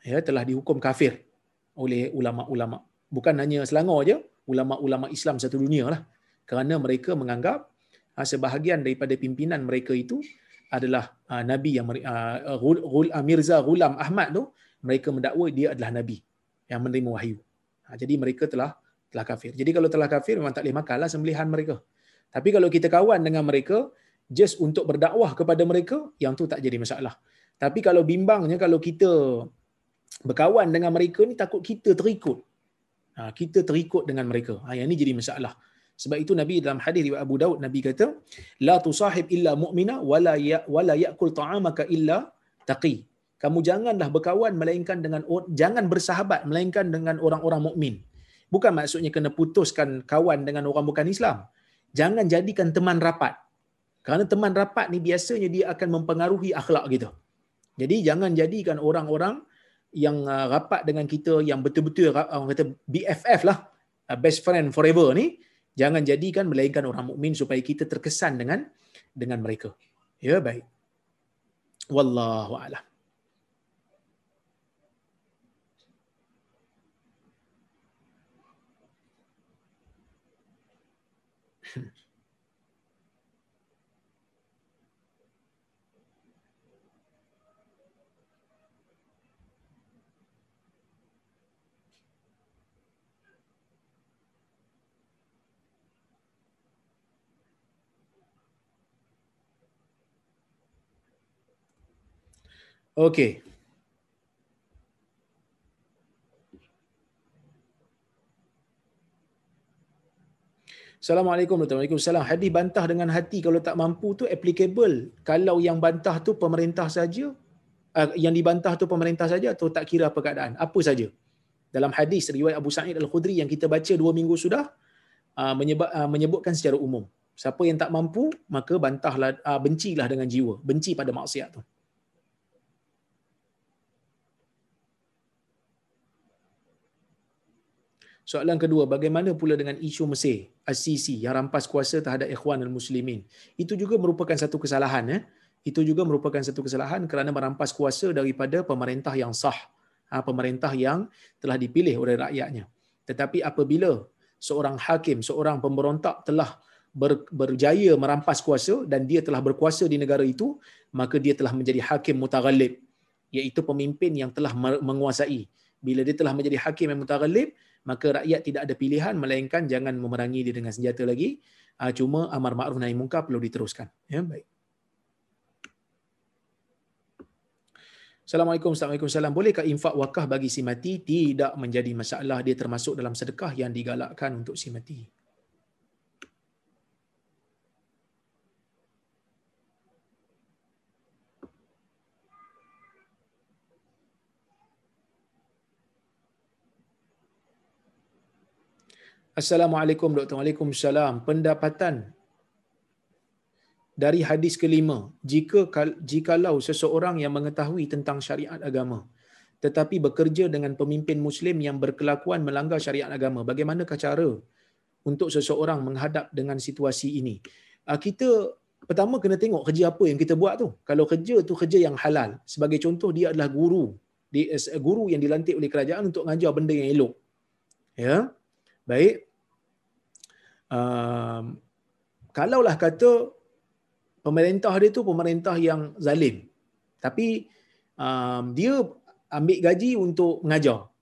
Ya telah dihukum kafir oleh ulama-ulama. Bukan hanya Selangor aja ulama-ulama Islam satu dunia lah. Kerana mereka menganggap sebahagian daripada pimpinan mereka itu adalah uh, nabi yang uh, Ghul, uh, Mirza Ghulam Ahmad tu mereka mendakwa dia adalah nabi yang menerima wahyu. Jadi mereka telah telah kafir. Jadi kalau telah kafir memang tak boleh makanlah sembelihan mereka. Tapi kalau kita kawan dengan mereka just untuk berdakwah kepada mereka yang tu tak jadi masalah. Tapi kalau bimbangnya kalau kita berkawan dengan mereka ni takut kita terikut. Kita terikut dengan mereka. Ha, yang ni jadi masalah. Sebab itu Nabi dalam hadis riwayat Abu Daud Nabi kata la tusahib illa mu'mina wala ya wala yakul ta'amaka illa taqi. Kamu janganlah berkawan melainkan dengan jangan bersahabat melainkan dengan orang-orang mukmin. Bukan maksudnya kena putuskan kawan dengan orang bukan Islam. Jangan jadikan teman rapat. Kerana teman rapat ni biasanya dia akan mempengaruhi akhlak kita. Jadi jangan jadikan orang-orang yang uh, rapat dengan kita yang betul-betul orang kata BFF lah, uh, best friend forever ni, jangan jadikan melainkan orang mukmin supaya kita terkesan dengan dengan mereka. Ya, baik. Wallahu a'lam. Okey. Assalamualaikum warahmatullahi wabarakatuh. Hadis bantah dengan hati kalau tak mampu tu applicable. Kalau yang bantah tu pemerintah saja, uh, yang dibantah tu pemerintah saja atau tak kira apa keadaan, apa saja. Dalam hadis riwayat Abu Sa'id Al-Khudri yang kita baca dua minggu sudah, menyebut, uh, menyebutkan secara umum. Siapa yang tak mampu, maka bantahlah, bencilah dengan jiwa. Benci pada maksiat tu. Soalan kedua, bagaimana pula dengan isu Mesir, Al-Sisi yang rampas kuasa terhadap ikhwan al-muslimin? Itu juga merupakan satu kesalahan. Eh? Itu juga merupakan satu kesalahan kerana merampas kuasa daripada pemerintah yang sah. Ha, pemerintah yang telah dipilih oleh rakyatnya. Tetapi apabila seorang hakim, seorang pemberontak telah ber, berjaya merampas kuasa dan dia telah berkuasa di negara itu, maka dia telah menjadi hakim mutaghalib. Iaitu pemimpin yang telah menguasai. Bila dia telah menjadi hakim yang mutaghalib, maka rakyat tidak ada pilihan melainkan jangan memerangi dia dengan senjata lagi. Ah, cuma amar ma'ruf nahi munkar perlu diteruskan. Ya baik. Assalamualaikum Assalamualaikum Salam. Bolehkah infak wakah bagi si mati? Tidak menjadi masalah. Dia termasuk dalam sedekah yang digalakkan untuk si mati? Assalamualaikum Dr. Waalaikumsalam. Pendapatan dari hadis kelima, jika jikalau seseorang yang mengetahui tentang syariat agama tetapi bekerja dengan pemimpin muslim yang berkelakuan melanggar syariat agama, bagaimanakah cara untuk seseorang menghadap dengan situasi ini? Ah, kita pertama kena tengok kerja apa yang kita buat tu. Kalau kerja tu kerja yang halal, sebagai contoh dia adalah guru, dia guru yang dilantik oleh kerajaan untuk mengajar benda yang elok. Ya. Baik. Um, kalaulah kata pemerintah dia tu pemerintah yang zalim. Tapi um, dia ambil gaji untuk mengajar.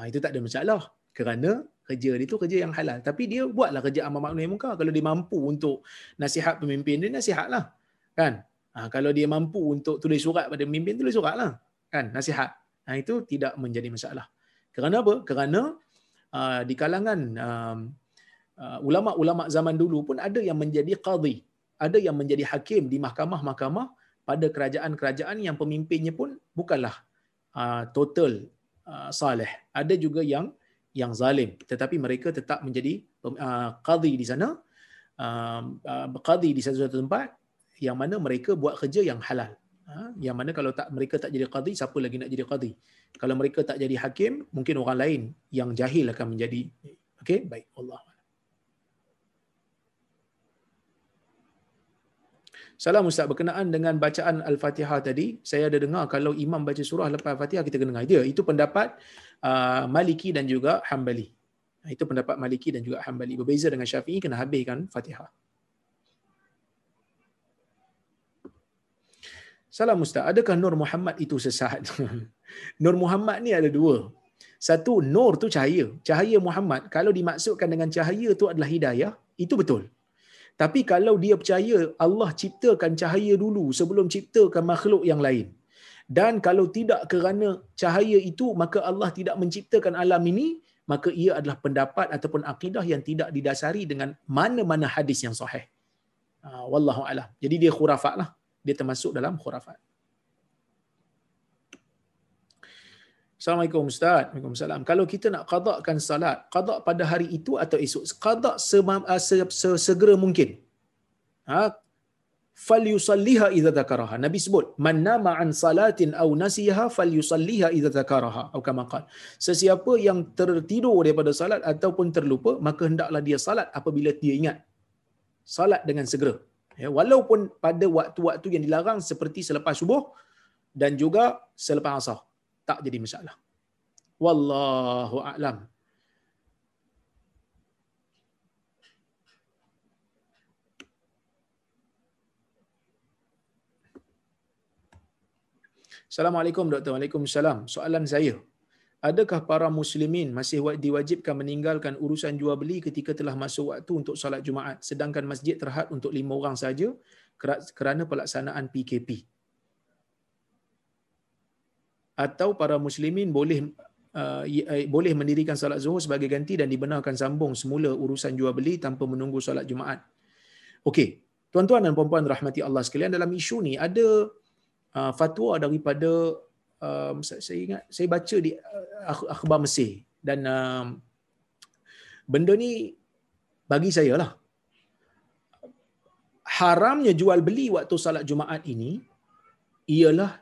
Ha, itu tak ada masalah. Kerana kerja dia tu kerja yang halal. Tapi dia buatlah kerja amal makna yang muka. Kalau dia mampu untuk nasihat pemimpin dia, nasihatlah. Kan? Ha, kalau dia mampu untuk tulis surat pada pemimpin, tulis suratlah. Kan? Nasihat. Ha, itu tidak menjadi masalah. Kerana apa? Kerana di kalangan um, uh, ulama-ulama zaman dulu pun ada yang menjadi qadhi, ada yang menjadi hakim di mahkamah-mahkamah pada kerajaan-kerajaan yang pemimpinnya pun bukanlah uh, total saleh. Ada juga yang yang zalim, tetapi mereka tetap menjadi qadhi di sana, qadhi di satu-satu tempat yang mana mereka buat kerja yang halal. Ha? Yang mana kalau tak mereka tak jadi qadhi, siapa lagi nak jadi qadhi? Kalau mereka tak jadi hakim, mungkin orang lain yang jahil akan menjadi. Okey, baik. Allah. Salam Ustaz, berkenaan dengan bacaan Al-Fatihah tadi, saya ada dengar kalau imam baca surah lepas Al-Fatihah, kita kena dengar. Dia, itu pendapat uh, Maliki dan juga Hanbali. Itu pendapat Maliki dan juga Hanbali. Berbeza dengan Syafi'i, kena habiskan Fatihah. Salam Ustaz, adakah Nur Muhammad itu sesat? Nur Muhammad ni ada dua. Satu, Nur tu cahaya. Cahaya Muhammad, kalau dimaksudkan dengan cahaya tu adalah hidayah, itu betul. Tapi kalau dia percaya Allah ciptakan cahaya dulu sebelum ciptakan makhluk yang lain. Dan kalau tidak kerana cahaya itu, maka Allah tidak menciptakan alam ini, maka ia adalah pendapat ataupun akidah yang tidak didasari dengan mana-mana hadis yang sahih. Uh, wallahu alam. Jadi dia khurafat lah. Dia termasuk dalam khurafat. Assalamualaikum Ustaz. Waalaikumsalam. Kalau kita nak qadakkan salat, qadak pada hari itu atau esok? Qadak sesegera mungkin. Ha? Falyusalliha idza dzakaraha. Nabi sebut, "Man nama an salatin aw nasiha falyusalliha idza dzakaraha." Atau kama qala. Sesiapa yang tertidur daripada salat ataupun terlupa, maka hendaklah dia salat apabila dia ingat. Salat dengan segera. Ya, walaupun pada waktu-waktu yang dilarang seperti selepas subuh, dan juga selepas asar tak jadi masalah wallahu a'lam Assalamualaikum Doktor. Waalaikumsalam. Soalan saya. Adakah para muslimin masih diwajibkan meninggalkan urusan jual beli ketika telah masuk waktu untuk solat Jumaat sedangkan masjid terhad untuk lima orang saja kerana pelaksanaan PKP? Atau para muslimin boleh uh, uh, boleh mendirikan solat zuhur sebagai ganti dan dibenarkan sambung semula urusan jual beli tanpa menunggu solat Jumaat? Okey, tuan-tuan dan puan-puan rahmati Allah sekalian dalam isu ni ada uh, fatwa daripada um, saya, saya ingat saya baca di uh, akhbar Mesir dan um, benda ni bagi saya lah haramnya jual beli waktu salat Jumaat ini ialah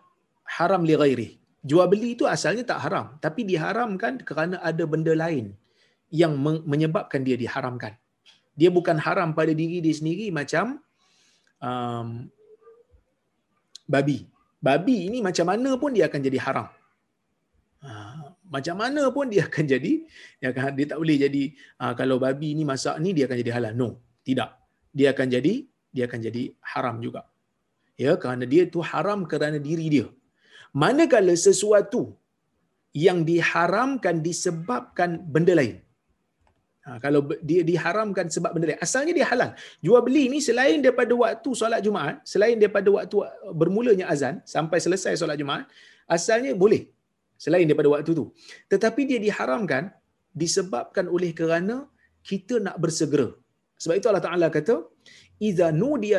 haram li ghairi. Jual beli itu asalnya tak haram, tapi diharamkan kerana ada benda lain yang menyebabkan dia diharamkan. Dia bukan haram pada diri dia sendiri macam um, babi babi ini macam mana pun dia akan jadi haram. Ha, macam mana pun dia akan jadi, dia, akan, dia tak boleh jadi, ha, kalau babi ini masak ni dia akan jadi halal. No, tidak. Dia akan jadi, dia akan jadi haram juga. Ya, kerana dia tu haram kerana diri dia. Manakala sesuatu yang diharamkan disebabkan benda lain. Ha, kalau dia diharamkan sebab benda lain. Asalnya dia halal. Jual beli ni selain daripada waktu solat Jumaat, selain daripada waktu bermulanya azan sampai selesai solat Jumaat, asalnya boleh. Selain daripada waktu tu. Tetapi dia diharamkan disebabkan oleh kerana kita nak bersegera. Sebab itu Allah Taala kata, "Idza nudiya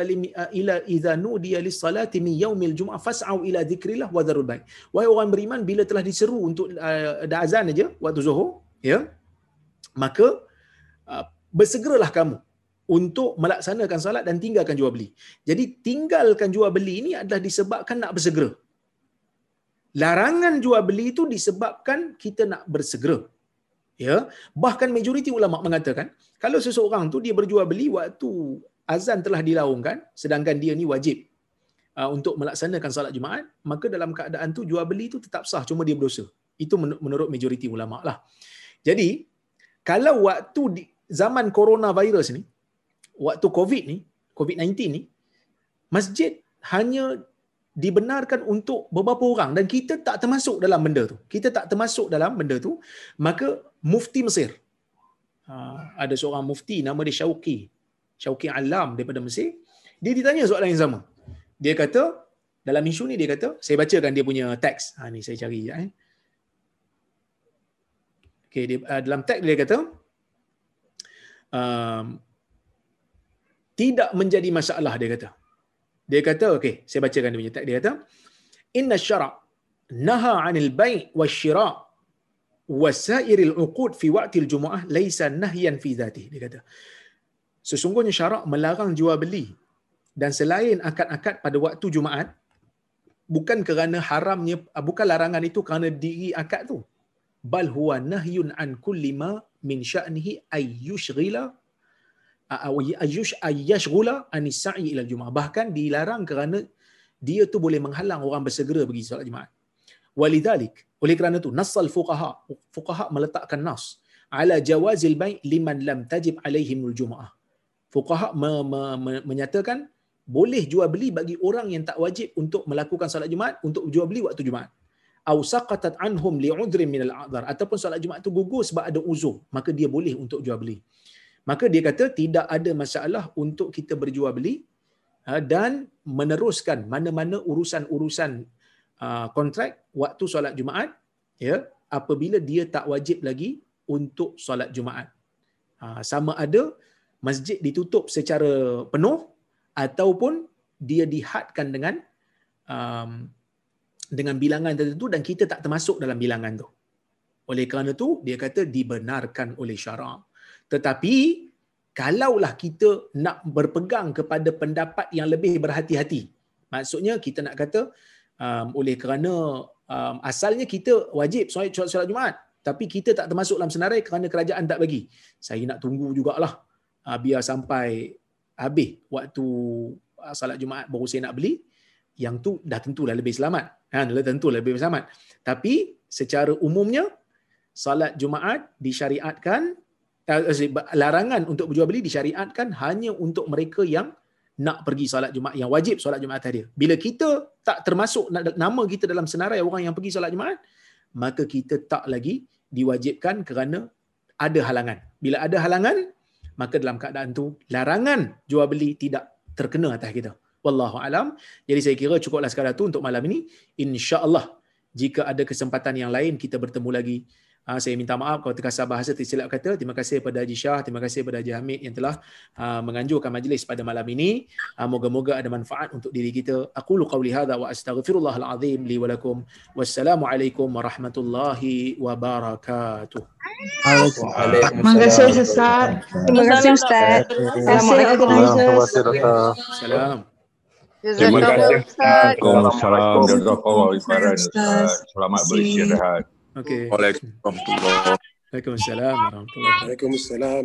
ila idza nudiya lis-salati min yaumil jum'ah fas'au ila dzikrillah wa dzarul bai'." Wahai orang beriman bila telah diseru untuk uh, ada azan aja waktu Zuhur, ya. Maka uh, bersegeralah kamu untuk melaksanakan salat dan tinggalkan jual beli. Jadi tinggalkan jual beli ini adalah disebabkan nak bersegera. Larangan jual beli itu disebabkan kita nak bersegera. Ya, bahkan majoriti ulama mengatakan kalau seseorang tu dia berjual beli waktu azan telah dilaungkan sedangkan dia ni wajib uh, untuk melaksanakan salat Jumaat, maka dalam keadaan tu jual beli itu tetap sah cuma dia berdosa. Itu menurut majoriti ulama lah. Jadi kalau waktu zaman coronavirus ni, waktu COVID ni, COVID-19 ni, masjid hanya dibenarkan untuk beberapa orang dan kita tak termasuk dalam benda tu. Kita tak termasuk dalam benda tu, maka mufti Mesir. Ha, ada seorang mufti nama dia Syauqi. Syauqi Alam daripada Mesir. Dia ditanya soalan yang sama. Dia kata, dalam isu ni dia kata, saya bacakan dia punya teks. Ha, ni saya cari. Eh. Okay, dia, uh, dalam teks dia kata, um, tidak menjadi masalah dia kata. Dia kata okey, saya bacakan dia punya teks dia kata inna syara' naha 'anil bai' wasyira' wasairil 'uqud fi waqtil jumu'ah laisa nahyan fi dhati dia kata. Sesungguhnya syarak melarang jual beli dan selain akad-akad pada waktu Jumaat bukan kerana haramnya bukan larangan itu kerana diri akad tu bal huwa nahyun an kulli ma min sya'nihi ay yushghila ayush ayashghula an sa'i ila jumaah bahkan dilarang kerana dia tu boleh menghalang orang bersegera pergi solat jumaat. Walidhalik oleh kerana tu nasal fuqaha fuqaha meletakkan nas ala jawazil bai' liman lam tajib alaihimul jumaah fuqaha me- me- me- menyatakan boleh jual beli bagi orang yang tak wajib untuk melakukan solat jumaat untuk jual beli waktu jumaat au saqatat anhum li'udrin min al-a'dhar ataupun solat Jumaat tu gugur sebab ada uzur. Maka dia boleh untuk jual beli. Maka dia kata tidak ada masalah untuk kita berjual beli ha, dan meneruskan mana-mana urusan-urusan uh, kontrak waktu solat Jumaat ya apabila dia tak wajib lagi untuk solat Jumaat. Ha, sama ada masjid ditutup secara penuh ataupun dia dihadkan dengan um, dengan bilangan tertentu dan kita tak termasuk dalam bilangan tu. Oleh kerana tu dia kata dibenarkan oleh syarak. Tetapi kalaulah kita nak berpegang kepada pendapat yang lebih berhati-hati. Maksudnya kita nak kata um, oleh kerana um, asalnya kita wajib solat, solat, Jumaat tapi kita tak termasuk dalam senarai kerana kerajaan tak bagi. Saya nak tunggu jugalah uh, biar sampai habis waktu uh, solat Jumaat baru saya nak beli yang tu dah tentulah lebih selamat. Ha, dah tentulah lebih selamat. Tapi secara umumnya salat Jumaat disyariatkan eh, larangan untuk berjual beli disyariatkan hanya untuk mereka yang nak pergi solat Jumaat yang wajib solat Jumaat tadi. Bila kita tak termasuk nama kita dalam senarai orang yang pergi solat Jumaat, maka kita tak lagi diwajibkan kerana ada halangan. Bila ada halangan, maka dalam keadaan tu larangan jual beli tidak terkena atas kita. Wallahu alam. Jadi saya kira cukuplah sekadar tu untuk malam ini. Insya-Allah jika ada kesempatan yang lain kita bertemu lagi Uh, saya minta maaf kalau terkasar bahasa tersilap kata. Terima kasih kepada Haji Shah, terima kasih kepada Haji Hamid yang telah uh, menganjurkan majlis pada malam ini. Uh, moga-moga ada manfaat untuk diri kita. Aku lu qawli hadha wa astaghfirullahal azim li wa lakum. Wassalamualaikum warahmatullahi wabarakatuh. Terima kasih Ustaz. Terima kasih Ustaz. Assalamualaikum. Salam. Terima kasih Ustaz. Waalaikumsalam. Selamat beristirahat. Okey. Waalaikumsalam. Waalaikumsalam warahmatullahi Waalaikumsalam.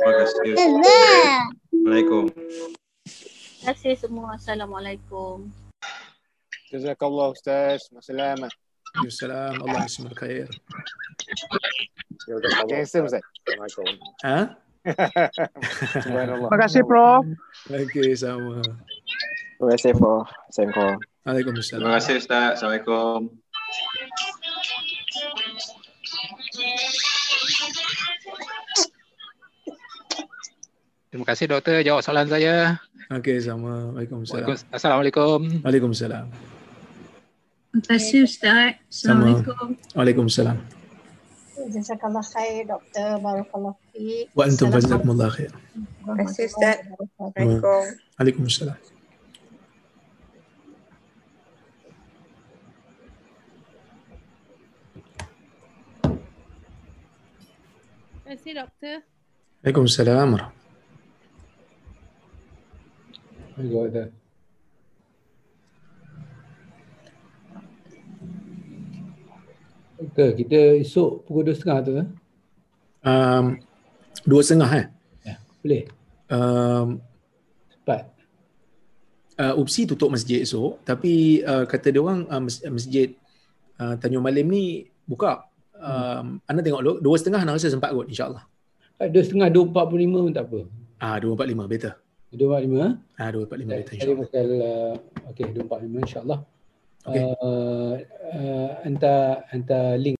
Terima kasih. Assalamualaikum. Terima kasih semua. Assalamualaikum. Jazakallah Ustaz. Masalah. Waalaikumsalam. Allah ismul khair. Handsome Ustaz. Assalamualaikum. Ha? Terima kasih Prof. Okey, sama. Terima kasih Prof. Assalamualaikum. Waalaikumsalam. Terima kasih Ustaz. Assalamualaikum. Terima kasih doktor jawab soalan saya. Okey, sama. Waalaikumsalam. Assalamualaikum. Waalaikumsalam. Terima kasih Ustaz. Assalamualaikum. Waalaikumsalam. Jazakallah khair Doktor. Barakallah fiik. Wa antum jazakumullah khair. Terima kasih Ustaz. Assalamualaikum. Waalaikumsalam. Terima kasih doktor. Waalaikumsalam warahmatullahi Juga Doktor, kita esok pukul dua setengah tu kan? um, Dua setengah eh? Ya, boleh. Um, Cepat. uh, UPSI tutup masjid esok tapi uh, kata dia orang uh, mas- masjid uh, Tanjung Malim ni buka. Um, anda tengok dulu, dua setengah nak rasa sempat kot insyaAllah. Dua setengah, dua empat puluh lima pun tak apa. Ah, dua empat lima better. Dua empat lima. Ah, dua empat lima better insyaAllah. uh, okay, dua empat lima insyaAllah. Okey. Uh, uh, hantar, hantar link